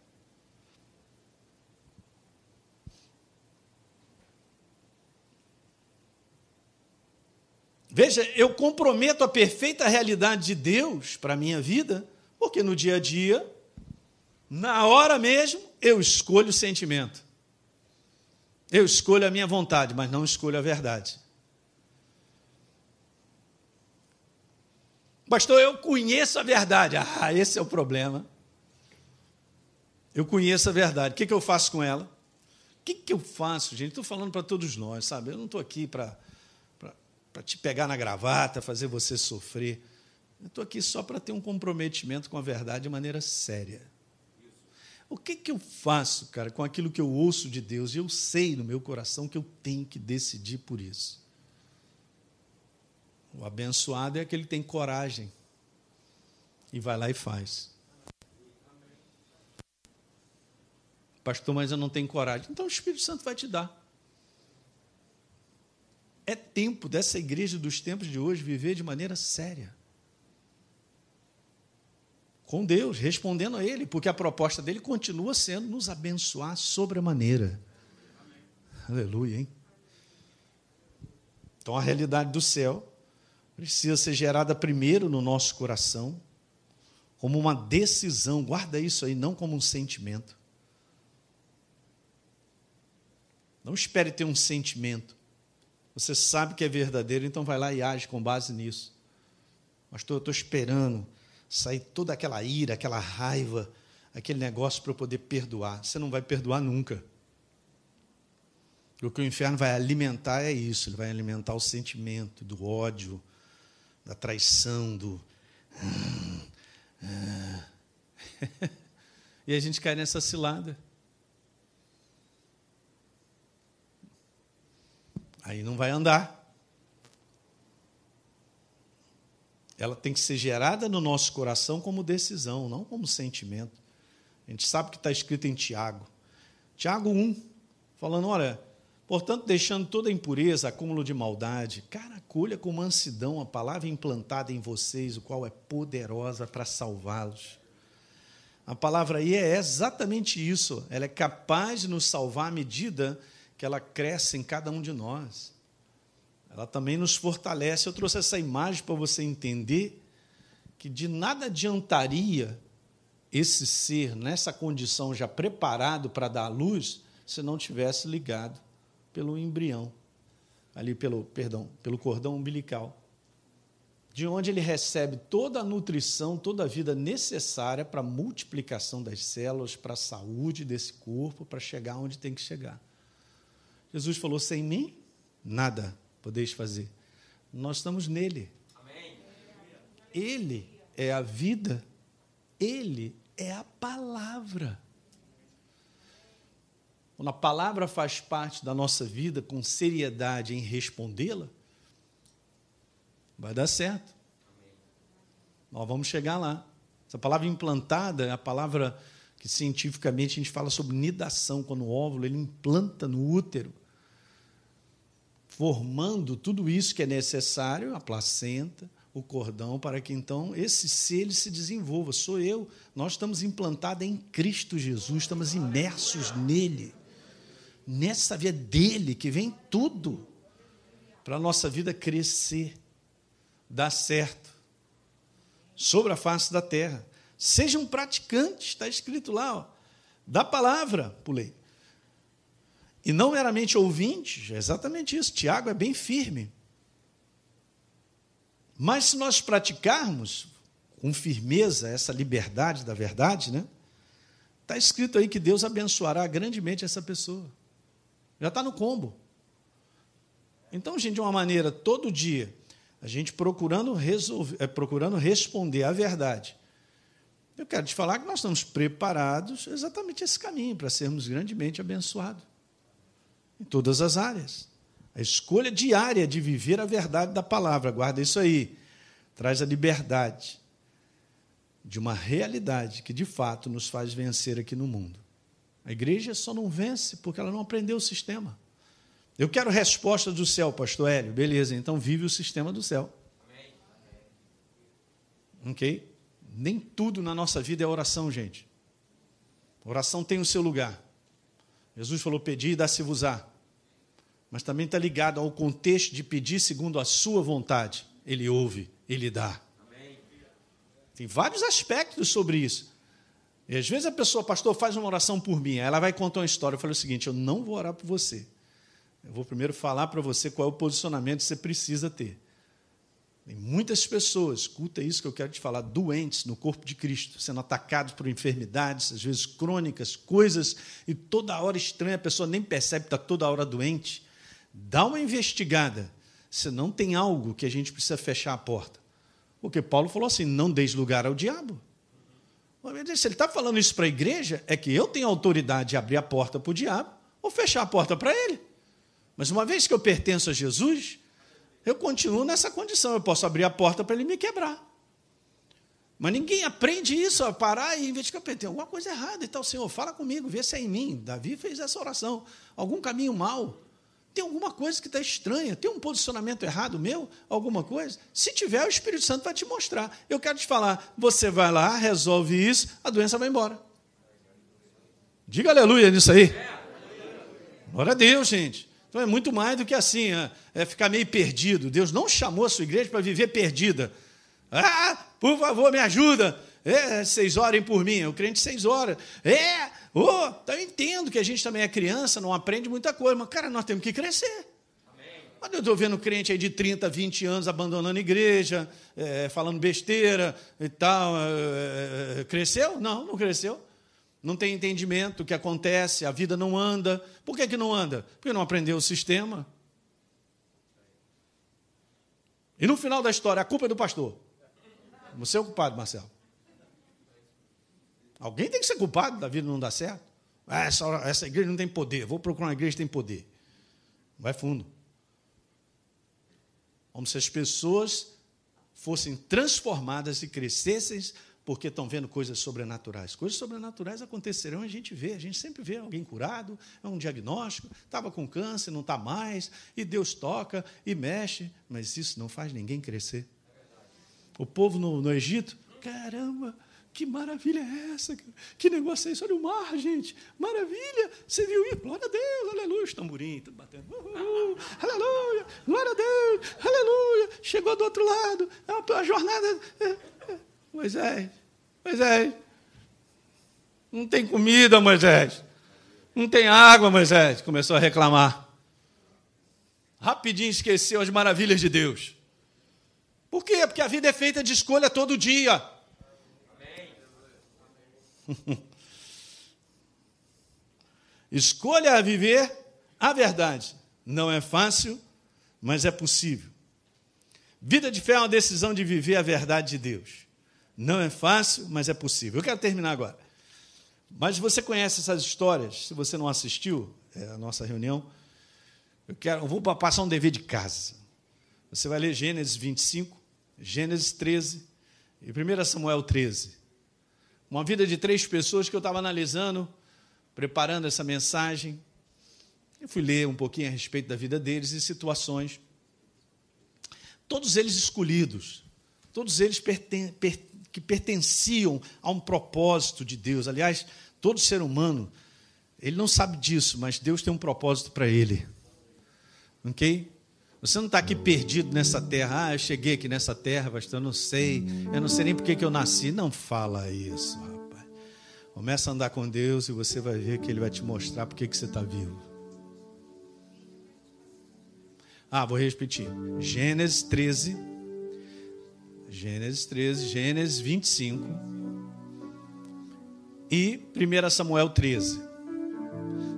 Veja, eu comprometo a perfeita realidade de Deus para a minha vida, porque no dia a dia na hora mesmo, eu escolho o sentimento. Eu escolho a minha vontade, mas não escolho a verdade. Pastor, eu conheço a verdade. Ah, esse é o problema. Eu conheço a verdade. O que, que eu faço com ela? O que, que eu faço, gente? Estou falando para todos nós, sabe? Eu não estou aqui para te pegar na gravata, fazer você sofrer. Eu estou aqui só para ter um comprometimento com a verdade de maneira séria. O que, que eu faço, cara, com aquilo que eu ouço de Deus? E eu sei no meu coração que eu tenho que decidir por isso. O abençoado é aquele que tem coragem e vai lá e faz. Pastor, mas eu não tenho coragem. Então o Espírito Santo vai te dar. É tempo dessa igreja dos tempos de hoje viver de maneira séria. Com Deus, respondendo a Ele, porque a proposta dele continua sendo nos abençoar sobremaneira. Aleluia, hein? Então a realidade do céu precisa ser gerada primeiro no nosso coração, como uma decisão, guarda isso aí, não como um sentimento. Não espere ter um sentimento. Você sabe que é verdadeiro, então vai lá e age com base nisso. Mas eu estou esperando sair toda aquela ira, aquela raiva, aquele negócio para eu poder perdoar. Você não vai perdoar nunca. O que o inferno vai alimentar é isso, ele vai alimentar o sentimento do ódio, da traição, do. e a gente cai nessa cilada. Aí não vai andar. Ela tem que ser gerada no nosso coração como decisão, não como sentimento. A gente sabe que está escrito em Tiago. Tiago 1, falando: olha, portanto, deixando toda impureza, acúmulo de maldade, cara, acolha com mansidão a palavra implantada em vocês, o qual é poderosa para salvá-los. A palavra aí é exatamente isso. Ela é capaz de nos salvar à medida que ela cresce em cada um de nós. Ela também nos fortalece. Eu trouxe essa imagem para você entender que de nada adiantaria esse ser nessa condição já preparado para dar a luz se não tivesse ligado pelo embrião, ali pelo, perdão, pelo cordão umbilical. De onde ele recebe toda a nutrição, toda a vida necessária para a multiplicação das células, para a saúde desse corpo, para chegar onde tem que chegar. Jesus falou: sem mim, nada podeis fazer. Nós estamos nele. Ele é a vida, ele é a palavra. Quando a palavra faz parte da nossa vida com seriedade em respondê-la, vai dar certo. Nós vamos chegar lá. Essa palavra implantada é a palavra que cientificamente a gente fala sobre nidação, quando o óvulo ele implanta no útero formando tudo isso que é necessário, a placenta, o cordão, para que então esse ser se desenvolva. Sou eu, nós estamos implantados em Cristo Jesus, estamos imersos nele. Nessa via dele que vem tudo para a nossa vida crescer, dar certo, sobre a face da terra. Sejam praticantes, está escrito lá, ó, da palavra, pulei e não meramente ouvintes, é exatamente isso. Tiago é bem firme. Mas se nós praticarmos com firmeza essa liberdade da verdade, né? Está escrito aí que Deus abençoará grandemente essa pessoa. Já está no combo. Então, gente, de uma maneira, todo dia, a gente procurando, resolver, é, procurando responder à verdade. Eu quero te falar que nós estamos preparados exatamente esse caminho para sermos grandemente abençoados em todas as áreas. A escolha diária de viver a verdade da palavra, guarda isso aí, traz a liberdade de uma realidade que de fato nos faz vencer aqui no mundo. A igreja só não vence porque ela não aprendeu o sistema. Eu quero resposta do céu, pastor Hélio. Beleza, então vive o sistema do céu. Ok? Nem tudo na nossa vida é oração, gente. oração tem o seu lugar. Jesus falou: Pedi e dá-se-vos-á mas também está ligado ao contexto de pedir segundo a sua vontade. Ele ouve, ele dá. Tem vários aspectos sobre isso. E às vezes a pessoa, pastor, faz uma oração por mim, ela vai contar uma história. Eu falo o seguinte: eu não vou orar por você. Eu vou primeiro falar para você qual é o posicionamento que você precisa ter. Tem muitas pessoas, escuta isso que eu quero te falar, doentes no corpo de Cristo, sendo atacados por enfermidades, às vezes crônicas, coisas, e toda hora estranha, a pessoa nem percebe que está toda hora doente dá uma investigada se não tem algo que a gente precisa fechar a porta. Porque Paulo falou assim: não deis lugar ao diabo. Se ele está falando isso para a igreja, é que eu tenho autoridade de abrir a porta para o diabo ou fechar a porta para ele. Mas uma vez que eu pertenço a Jesus, eu continuo nessa condição. Eu posso abrir a porta para ele me quebrar. Mas ninguém aprende isso, a parar e investigar. Tem alguma coisa errada e tal. Senhor, fala comigo, vê se é em mim. Davi fez essa oração. Algum caminho mal. Tem alguma coisa que está estranha? Tem um posicionamento errado meu? Alguma coisa? Se tiver, o Espírito Santo vai te mostrar. Eu quero te falar: você vai lá, resolve isso, a doença vai embora. Diga aleluia nisso aí. Glória a Deus, gente. Então é muito mais do que assim, é, é ficar meio perdido. Deus não chamou a sua igreja para viver perdida. Ah, por favor, me ajuda. É, seis orem por mim. O crente seis horas. É, oh, então eu entendo que a gente também é criança, não aprende muita coisa, mas, cara, nós temos que crescer. Mas eu estou vendo crente aí de 30, 20 anos abandonando a igreja, é, falando besteira e tal. É, cresceu? Não, não cresceu. Não tem entendimento do que acontece, a vida não anda. Por que, que não anda? Porque não aprendeu o sistema. E no final da história, a culpa é do pastor. Você é o culpado, Marcelo. Alguém tem que ser culpado da vida não dar certo. Ah, essa, essa igreja não tem poder. Vou procurar uma igreja que tem poder. Vai fundo. Como se as pessoas fossem transformadas e crescessem porque estão vendo coisas sobrenaturais. Coisas sobrenaturais acontecerão, a gente vê, a gente sempre vê alguém curado, é um diagnóstico, estava com câncer, não está mais, e Deus toca e mexe, mas isso não faz ninguém crescer. O povo no, no Egito, caramba, que maravilha é essa? Que negócio é esse? Olha o mar, gente. Maravilha. Você viu isso? Glória a Deus, aleluia. Os tamborim, batendo. Uhul, aleluia, glória a Deus, aleluia. Chegou do outro lado. É a jornada. É, é. Moisés, Moisés. Não tem comida, Moisés. Não tem água, Moisés. Começou a reclamar. Rapidinho esqueceu as maravilhas de Deus. Por quê? Porque a vida é feita de escolha todo dia. Escolha viver a verdade. Não é fácil, mas é possível. Vida de fé é uma decisão de viver a verdade de Deus. Não é fácil, mas é possível. Eu quero terminar agora. Mas você conhece essas histórias? Se você não assistiu é a nossa reunião, eu quero, eu vou passar um dever de casa. Você vai ler Gênesis 25, Gênesis 13 e 1 Samuel 13. Uma vida de três pessoas que eu estava analisando, preparando essa mensagem. Eu fui ler um pouquinho a respeito da vida deles e situações. Todos eles escolhidos, todos eles perten per que pertenciam a um propósito de Deus. Aliás, todo ser humano, ele não sabe disso, mas Deus tem um propósito para ele. Ok? Você não está aqui perdido nessa terra. Ah, eu cheguei aqui nessa terra, pastor, eu não sei. Eu não sei nem por que eu nasci. Não fala isso, rapaz. Começa a andar com Deus e você vai ver que Ele vai te mostrar por que você está vivo. Ah, vou repetir. Gênesis 13. Gênesis 13, Gênesis 25. E 1 Samuel 13.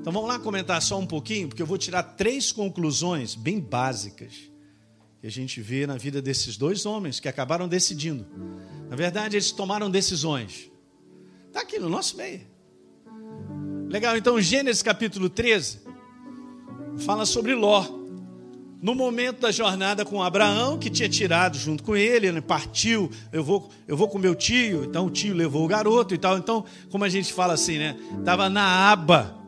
Então vamos lá comentar só um pouquinho, porque eu vou tirar três conclusões bem básicas que a gente vê na vida desses dois homens que acabaram decidindo. Na verdade, eles tomaram decisões. Está aqui no nosso meio. Legal, então Gênesis capítulo 13 fala sobre Ló. No momento da jornada com Abraão, que tinha tirado junto com ele, ele partiu, eu vou, eu vou com meu tio, então o tio levou o garoto e tal. Então, como a gente fala assim, né? Estava na aba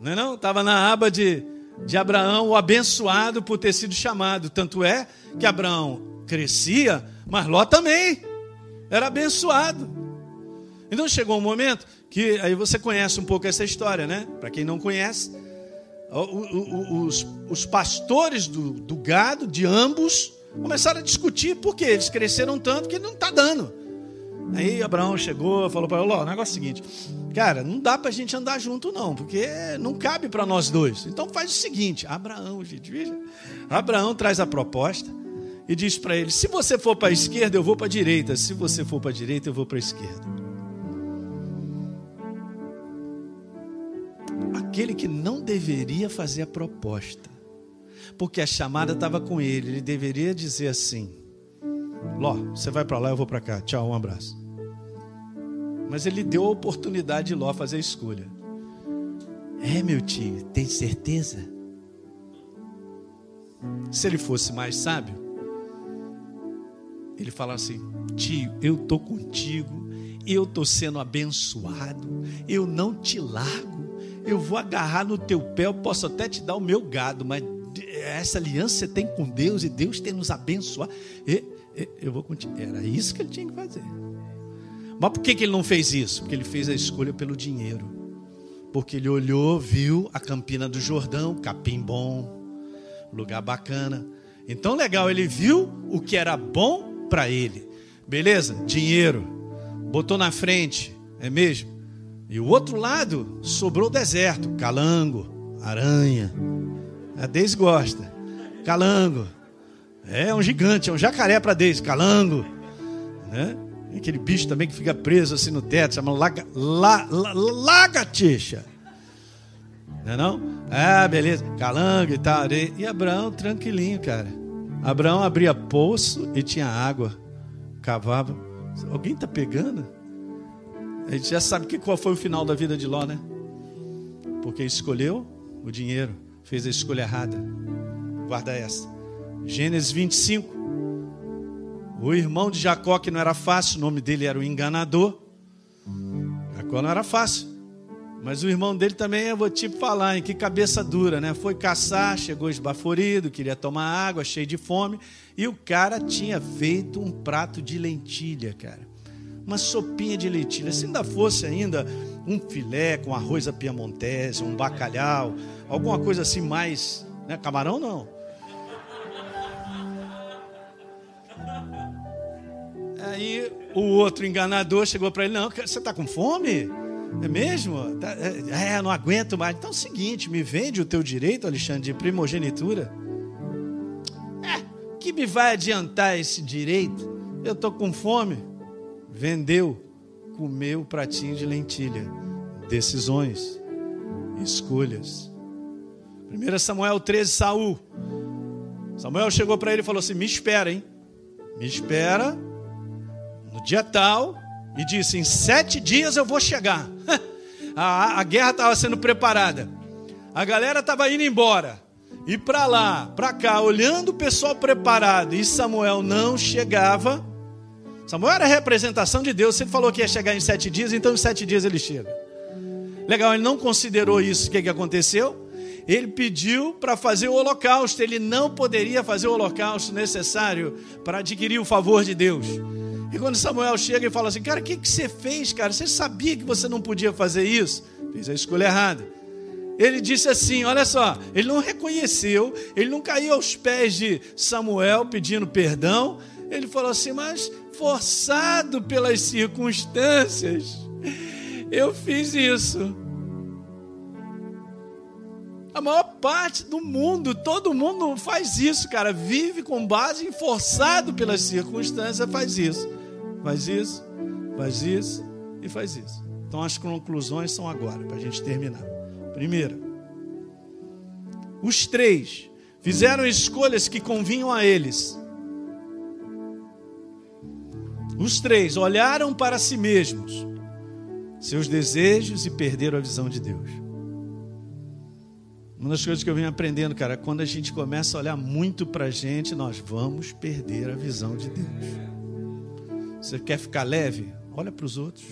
não é não? Estava na aba de, de Abraão, o abençoado por ter sido chamado. Tanto é que Abraão crescia, mas Ló também era abençoado. Então chegou um momento que aí você conhece um pouco essa história, né? Para quem não conhece, os, os pastores do, do gado, de ambos, começaram a discutir porque eles cresceram tanto que não está dando. Aí Abraão chegou falou para ele: o negócio é o seguinte, cara, não dá para a gente andar junto, não, porque não cabe para nós dois. Então faz o seguinte: Abraão, gente, veja. Abraão traz a proposta e diz para ele: se você for para a esquerda, eu vou para a direita. Se você for para a direita, eu vou para a esquerda. Aquele que não deveria fazer a proposta, porque a chamada estava com ele, ele deveria dizer assim: Ló, você vai para lá, eu vou para cá. Tchau, um abraço. Mas ele deu a oportunidade de Ló fazer a escolha. É, meu tio, tem certeza? Se ele fosse mais sábio, ele fala assim: tio, eu tô contigo, eu tô sendo abençoado, eu não te largo, eu vou agarrar no teu pé, eu posso até te dar o meu gado, mas essa aliança você tem com Deus e Deus tem nos abençoado. Eu vou contigo. Era isso que ele tinha que fazer. Mas por que, que ele não fez isso? Porque ele fez a escolha pelo dinheiro. Porque ele olhou, viu a Campina do Jordão, capim bom, lugar bacana. Então, legal, ele viu o que era bom para ele. Beleza? Dinheiro. Botou na frente, é mesmo? E o outro lado sobrou deserto, calango, aranha. A Deise gosta. Calango. É um gigante, é um jacaré para Deise, calango. Né? Aquele bicho também que fica preso assim no teto, chama laga, la, la, lagartixa. Não é não? Ah, beleza. Calango e tal. E Abraão, tranquilinho, cara. Abraão abria poço e tinha água. Cavava. Alguém está pegando? A gente já sabe que qual foi o final da vida de Ló, né? Porque escolheu o dinheiro, fez a escolha errada. Guarda essa. Gênesis 25. O irmão de Jacó, que não era fácil, o nome dele era o enganador. Jacó não era fácil. Mas o irmão dele também, eu vou te falar, em que cabeça dura, né? Foi caçar, chegou esbaforido, queria tomar água, cheio de fome. E o cara tinha feito um prato de lentilha, cara. Uma sopinha de lentilha. Se ainda fosse ainda um filé com arroz à piamontese, um bacalhau, alguma coisa assim mais. Né? Camarão não. Aí o outro enganador chegou para ele: Não, você está com fome? É mesmo? Tá, é, é, não aguento mais. Então é o seguinte: me vende o teu direito, Alexandre, de primogenitura. É, que me vai adiantar esse direito? Eu estou com fome. Vendeu, comeu o pratinho de lentilha. Decisões, escolhas. 1 Samuel 13, Saul. Samuel chegou para ele e falou assim: Me espera, hein? Me espera no dia tal, e disse: Em sete dias eu vou chegar. a, a guerra estava sendo preparada, a galera estava indo embora, e para lá, para cá, olhando o pessoal preparado, e Samuel não chegava. Samuel era a representação de Deus, se ele falou que ia chegar em sete dias, então em sete dias ele chega. Legal, ele não considerou isso, o que, que aconteceu? Ele pediu para fazer o holocausto, ele não poderia fazer o holocausto necessário para adquirir o favor de Deus. E quando Samuel chega e fala assim, cara, o que, que você fez, cara? Você sabia que você não podia fazer isso? Fez a escolha errada. Ele disse assim: olha só, ele não reconheceu, ele não caiu aos pés de Samuel pedindo perdão. Ele falou assim, mas forçado pelas circunstâncias, eu fiz isso. A maior parte do mundo, todo mundo faz isso, cara. Vive com base em forçado pelas circunstâncias, faz isso faz isso, faz isso e faz isso. Então as conclusões são agora, para a gente terminar. Primeira, os três fizeram escolhas que convinham a eles. Os três olharam para si mesmos, seus desejos e perderam a visão de Deus. Uma das coisas que eu venho aprendendo, cara, quando a gente começa a olhar muito para a gente, nós vamos perder a visão de Deus. Você quer ficar leve? Olha para os outros.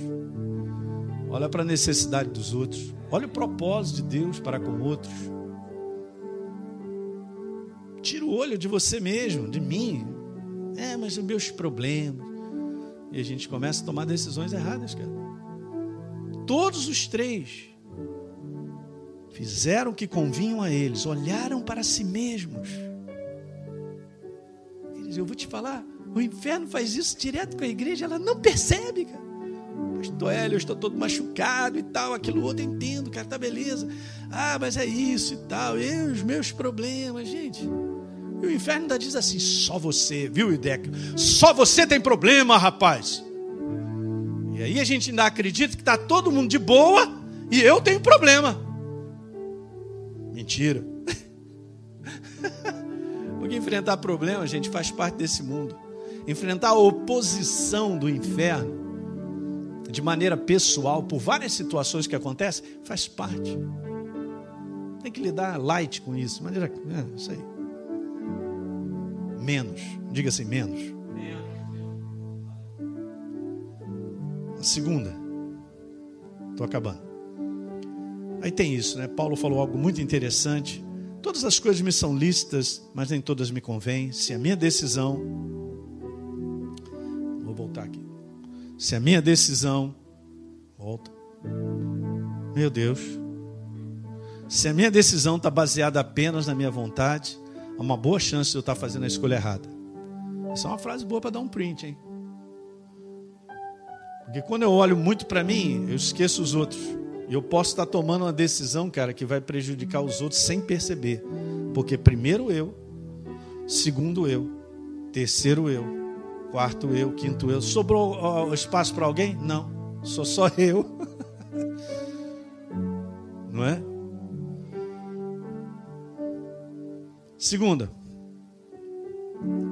Olha para a necessidade dos outros. Olha o propósito de Deus para com outros. Tira o olho de você mesmo, de mim. É, mas os meus problemas. E a gente começa a tomar decisões erradas, cara. Todos os três fizeram o que convinham a eles, olharam para si mesmos. Eles, eu vou te falar, o inferno faz isso direto com a igreja, ela não percebe, cara. Pastor Hélio, eu estou todo machucado e tal, aquilo outro, eu entendo, cara, tá beleza. Ah, mas é isso e tal, e os meus problemas, gente. E o inferno ainda diz assim: só você, viu, Ideca? Só você tem problema, rapaz. E aí a gente ainda acredita que está todo mundo de boa e eu tenho problema. Mentira. Porque enfrentar problemas, gente, faz parte desse mundo enfrentar a oposição do inferno, de maneira pessoal, por várias situações que acontecem, faz parte. Tem que lidar light com isso, maneira, é, isso aí. Menos, diga assim, menos. A segunda, estou acabando. Aí tem isso, né? Paulo falou algo muito interessante. Todas as coisas me são lícitas, mas nem todas me convêm. Se a minha decisão. Se a minha decisão. Volta. Meu Deus. Se a minha decisão está baseada apenas na minha vontade, há uma boa chance de eu estar tá fazendo a escolha errada. Essa é uma frase boa para dar um print, hein? Porque quando eu olho muito para mim, eu esqueço os outros. E eu posso estar tomando uma decisão, cara, que vai prejudicar os outros sem perceber. Porque primeiro eu, segundo eu, terceiro eu, quarto eu, quinto eu. Sobrou espaço para alguém? Não. Sou só eu. Não é? Segunda,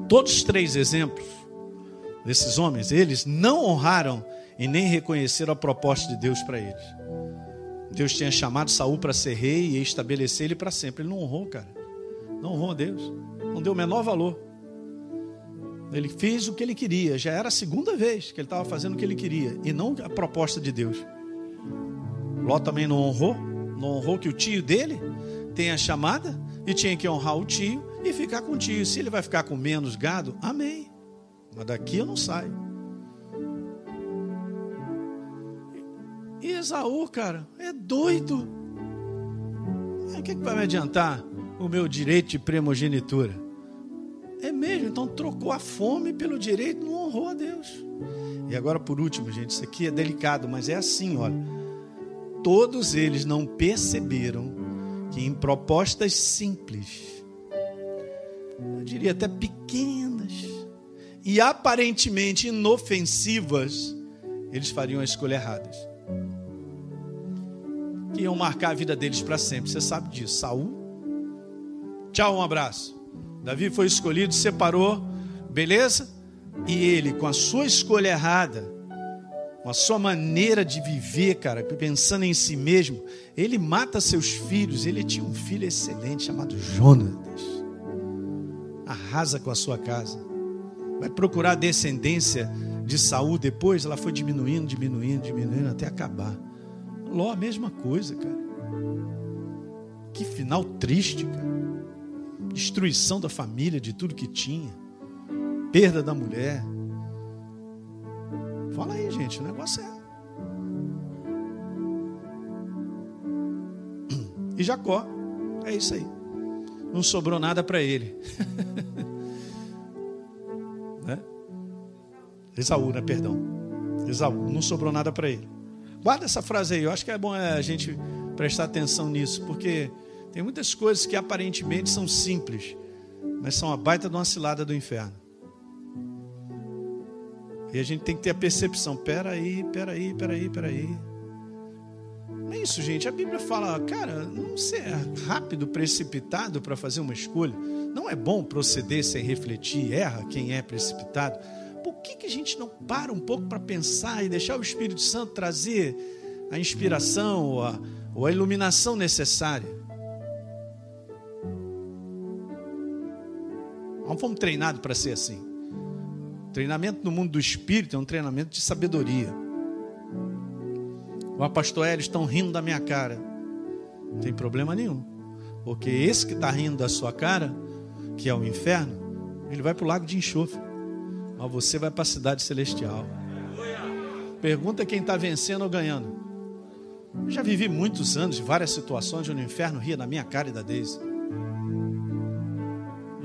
todos os três exemplos desses homens, eles não honraram e nem reconheceram a proposta de Deus para eles. Deus tinha chamado Saul para ser rei e estabelecer ele para sempre. Ele não honrou, cara. Não honrou a Deus. Não deu o menor valor. Ele fez o que ele queria. Já era a segunda vez que ele estava fazendo o que ele queria e não a proposta de Deus. Ló também não honrou. Não honrou que o tio dele tem a chamada e tinha que honrar o tio e ficar com o tio. Se ele vai ficar com menos gado, amém. Mas daqui eu não saio. E Esaú, cara, é doido. O que, é que vai me adiantar o meu direito de primogenitura? É mesmo, então trocou a fome pelo direito, não honrou a Deus. E agora, por último, gente, isso aqui é delicado, mas é assim, olha. Todos eles não perceberam que em propostas simples, eu diria até pequenas, e aparentemente inofensivas, eles fariam a escolha errada que iam marcar a vida deles para sempre. Você sabe disso. Saul, tchau, um abraço. Davi foi escolhido, separou, beleza? E ele, com a sua escolha errada, com a sua maneira de viver, cara, pensando em si mesmo, ele mata seus filhos. Ele tinha um filho excelente chamado Jonas. Arrasa com a sua casa. Vai procurar descendência de Saul depois, ela foi diminuindo, diminuindo, diminuindo até acabar. Ló, a mesma coisa, cara. Que final triste, cara. Destruição da família, de tudo que tinha. Perda da mulher. Fala aí, gente, o negócio é. E Jacó, é isso aí. Não sobrou nada para ele. né? Esaú, né? Perdão. Esaú, não sobrou nada para ele. Guarda essa frase aí, eu acho que é bom é, a gente prestar atenção nisso, porque tem muitas coisas que aparentemente são simples, mas são a baita de uma cilada do inferno. E a gente tem que ter a percepção: peraí, peraí, peraí, peraí. Não é isso, gente. A Bíblia fala, cara, não ser rápido, precipitado para fazer uma escolha. Não é bom proceder sem refletir, erra quem é precipitado por que, que a gente não para um pouco para pensar e deixar o Espírito Santo trazer a inspiração ou a, ou a iluminação necessária? Não fomos treinados para ser assim. Treinamento no mundo do Espírito é um treinamento de sabedoria. O pastor Hélio estão rindo da minha cara. Não tem problema nenhum. Porque esse que está rindo da sua cara, que é o inferno, ele vai para o lago de enxofre mas você vai para a cidade celestial. Pergunta quem está vencendo ou ganhando. Eu já vivi muitos anos, várias situações onde o inferno ria na minha cara e da Deise.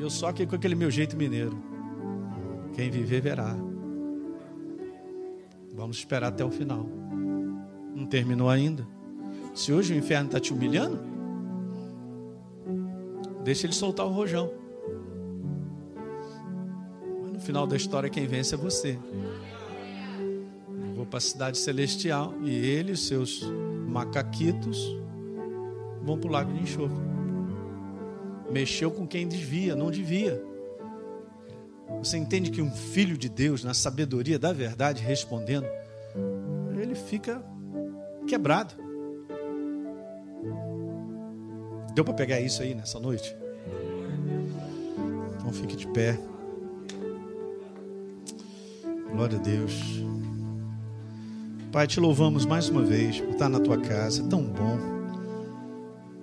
Eu só aqui com aquele meu jeito mineiro. Quem viver verá. Vamos esperar até o final. Não terminou ainda. Se hoje o inferno está te humilhando, deixa ele soltar o rojão final da história, quem vence é você. Eu vou para a cidade celestial e ele e seus macaquitos vão para o lago de enxofre. Mexeu com quem devia, não devia. Você entende que um filho de Deus, na sabedoria da verdade, respondendo, ele fica quebrado. Deu para pegar isso aí nessa noite? Então fique de pé. Glória a Deus. Pai, te louvamos mais uma vez por estar na tua casa. É tão bom.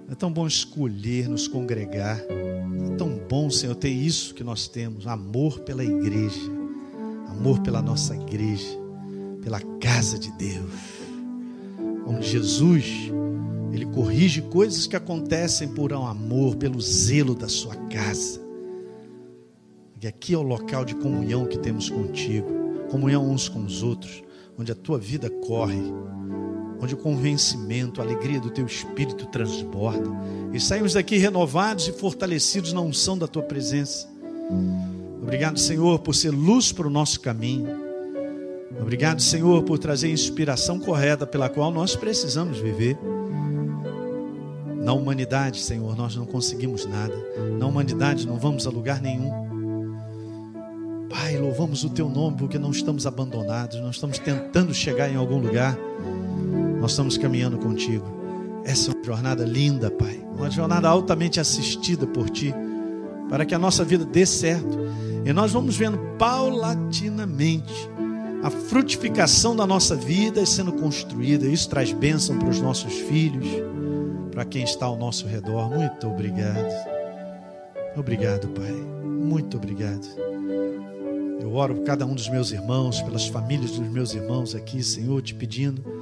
É tão bom escolher, nos congregar. É tão bom, Senhor, ter isso que nós temos: amor pela igreja, amor pela nossa igreja, pela casa de Deus. Onde Jesus, Ele corrige coisas que acontecem por um amor, pelo zelo da sua casa. E aqui é o local de comunhão que temos contigo comunhão uns com os outros, onde a tua vida corre, onde o convencimento, a alegria do teu espírito transborda. E saímos daqui renovados e fortalecidos na unção da tua presença. Obrigado, Senhor, por ser luz para o nosso caminho. Obrigado, Senhor, por trazer a inspiração correta pela qual nós precisamos viver. Na humanidade, Senhor, nós não conseguimos nada. Na humanidade não vamos a lugar nenhum. Pai, louvamos o teu nome porque não estamos abandonados, não estamos tentando chegar em algum lugar, nós estamos caminhando contigo. Essa é uma jornada linda, Pai, uma jornada altamente assistida por ti, para que a nossa vida dê certo. E nós vamos vendo paulatinamente a frutificação da nossa vida sendo construída. Isso traz bênção para os nossos filhos, para quem está ao nosso redor. Muito obrigado. Obrigado, Pai. Muito obrigado. Eu oro por cada um dos meus irmãos, pelas famílias dos meus irmãos aqui, Senhor, te pedindo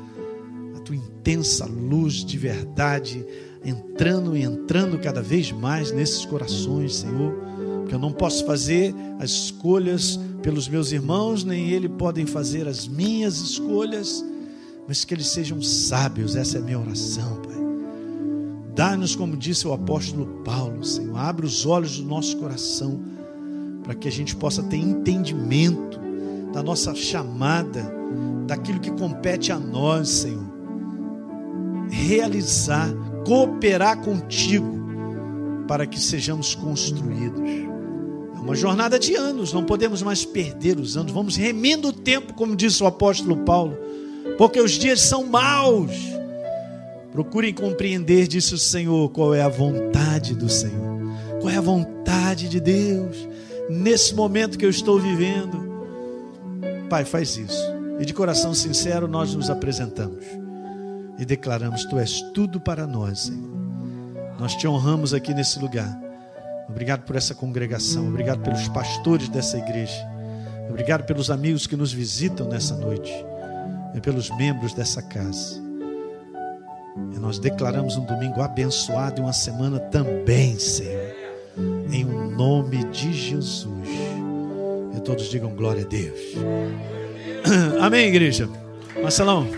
tua intensa luz de verdade entrando e entrando cada vez mais nesses corações, Senhor, porque eu não posso fazer as escolhas pelos meus irmãos, nem eles podem fazer as minhas escolhas, mas que eles sejam sábios, essa é a minha oração, Pai. Dá-nos, como disse o apóstolo Paulo, Senhor, abre os olhos do nosso coração para que a gente possa ter entendimento da nossa chamada, daquilo que compete a nós, Senhor. Realizar, cooperar contigo, para que sejamos construídos. É uma jornada de anos, não podemos mais perder os anos, vamos remindo o tempo, como disse o apóstolo Paulo, porque os dias são maus. Procurem compreender, disse o Senhor, qual é a vontade do Senhor, qual é a vontade de Deus nesse momento que eu estou vivendo. Pai, faz isso. E de coração sincero nós nos apresentamos e declaramos: Tu és tudo para nós, Senhor. Nós te honramos aqui nesse lugar. Obrigado por essa congregação, obrigado pelos pastores dessa igreja, obrigado pelos amigos que nos visitam nessa noite e pelos membros dessa casa. E nós declaramos um domingo abençoado e uma semana também, Senhor em um nome de Jesus. E todos digam glória a Deus. Amém, igreja. Marcelão.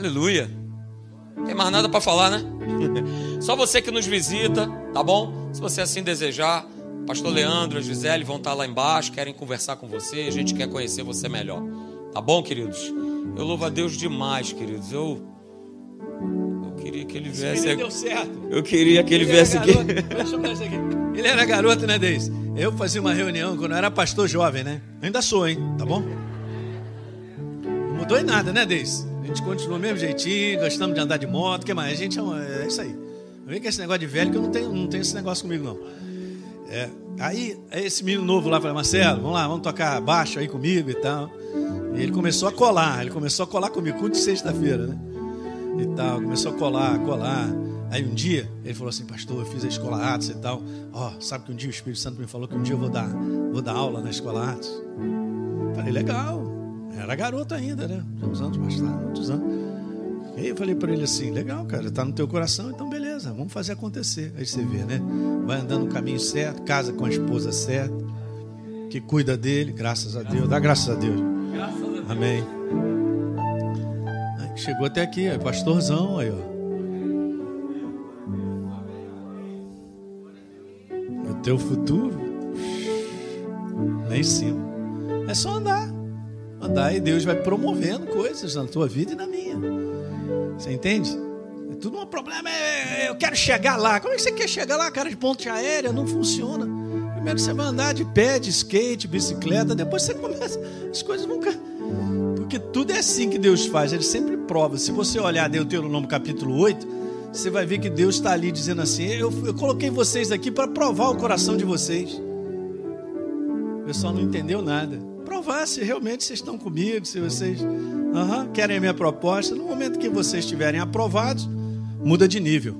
Aleluia. Tem mais nada para falar, né? Só você que nos visita, tá bom? Se você assim desejar, Pastor Leandro, a Gisele vão estar lá embaixo, querem conversar com você, a gente quer conhecer você melhor. Tá bom, queridos? Eu louvo a Deus demais, queridos. Eu eu queria que ele viesse aqui. deu certo. Eu queria que ele, ele viesse aqui. Ele era garoto, né, Deis? Eu fazia uma reunião quando eu era pastor jovem, né? Ainda sou, hein? Tá bom? Não mudou em nada, né, Deis? Gente continua do mesmo jeitinho, gostamos de andar de moto, que mais? A gente é, é isso aí. Não vem com esse negócio de velho que eu não tenho, não tenho esse negócio comigo, não. É, aí, esse menino novo lá falou, Marcelo, vamos lá, vamos tocar baixo aí comigo e tal. E ele começou a colar, ele começou a colar comigo, culto de sexta-feira, né? E tal, começou a colar, colar. Aí um dia ele falou assim, pastor, eu fiz a escola Atos e tal. Ó, oh, sabe que um dia o Espírito Santo me falou que um dia eu vou dar, vou dar aula na escola Atos. Falei, legal. Era garoto ainda, né? Uns anos mais tarde, muitos anos. E aí eu falei para ele assim, legal, cara, tá no teu coração, então beleza, vamos fazer acontecer. Aí você vê, né? Vai andando no caminho certo, casa com a esposa certa, que cuida dele, graças a Deus, dá graças a Deus. Amém. Chegou até aqui, é pastorzão aí, ó. O teu futuro lá em cima. É só andar. Andar e Deus vai promovendo coisas na tua vida e na minha. Você entende? Tudo um problema é eu quero chegar lá. Como é que você quer chegar lá, cara, de ponte aérea? Não funciona. Primeiro você vai andar de pé, de skate, bicicleta, depois você começa. As coisas nunca. Porque tudo é assim que Deus faz, Ele sempre prova. Se você olhar Deuteronômio capítulo 8, você vai ver que Deus está ali dizendo assim: eu, eu coloquei vocês aqui para provar o coração de vocês. O pessoal não entendeu nada. Provar se realmente vocês estão comigo, se vocês querem a minha proposta. No momento que vocês estiverem aprovados, muda de nível.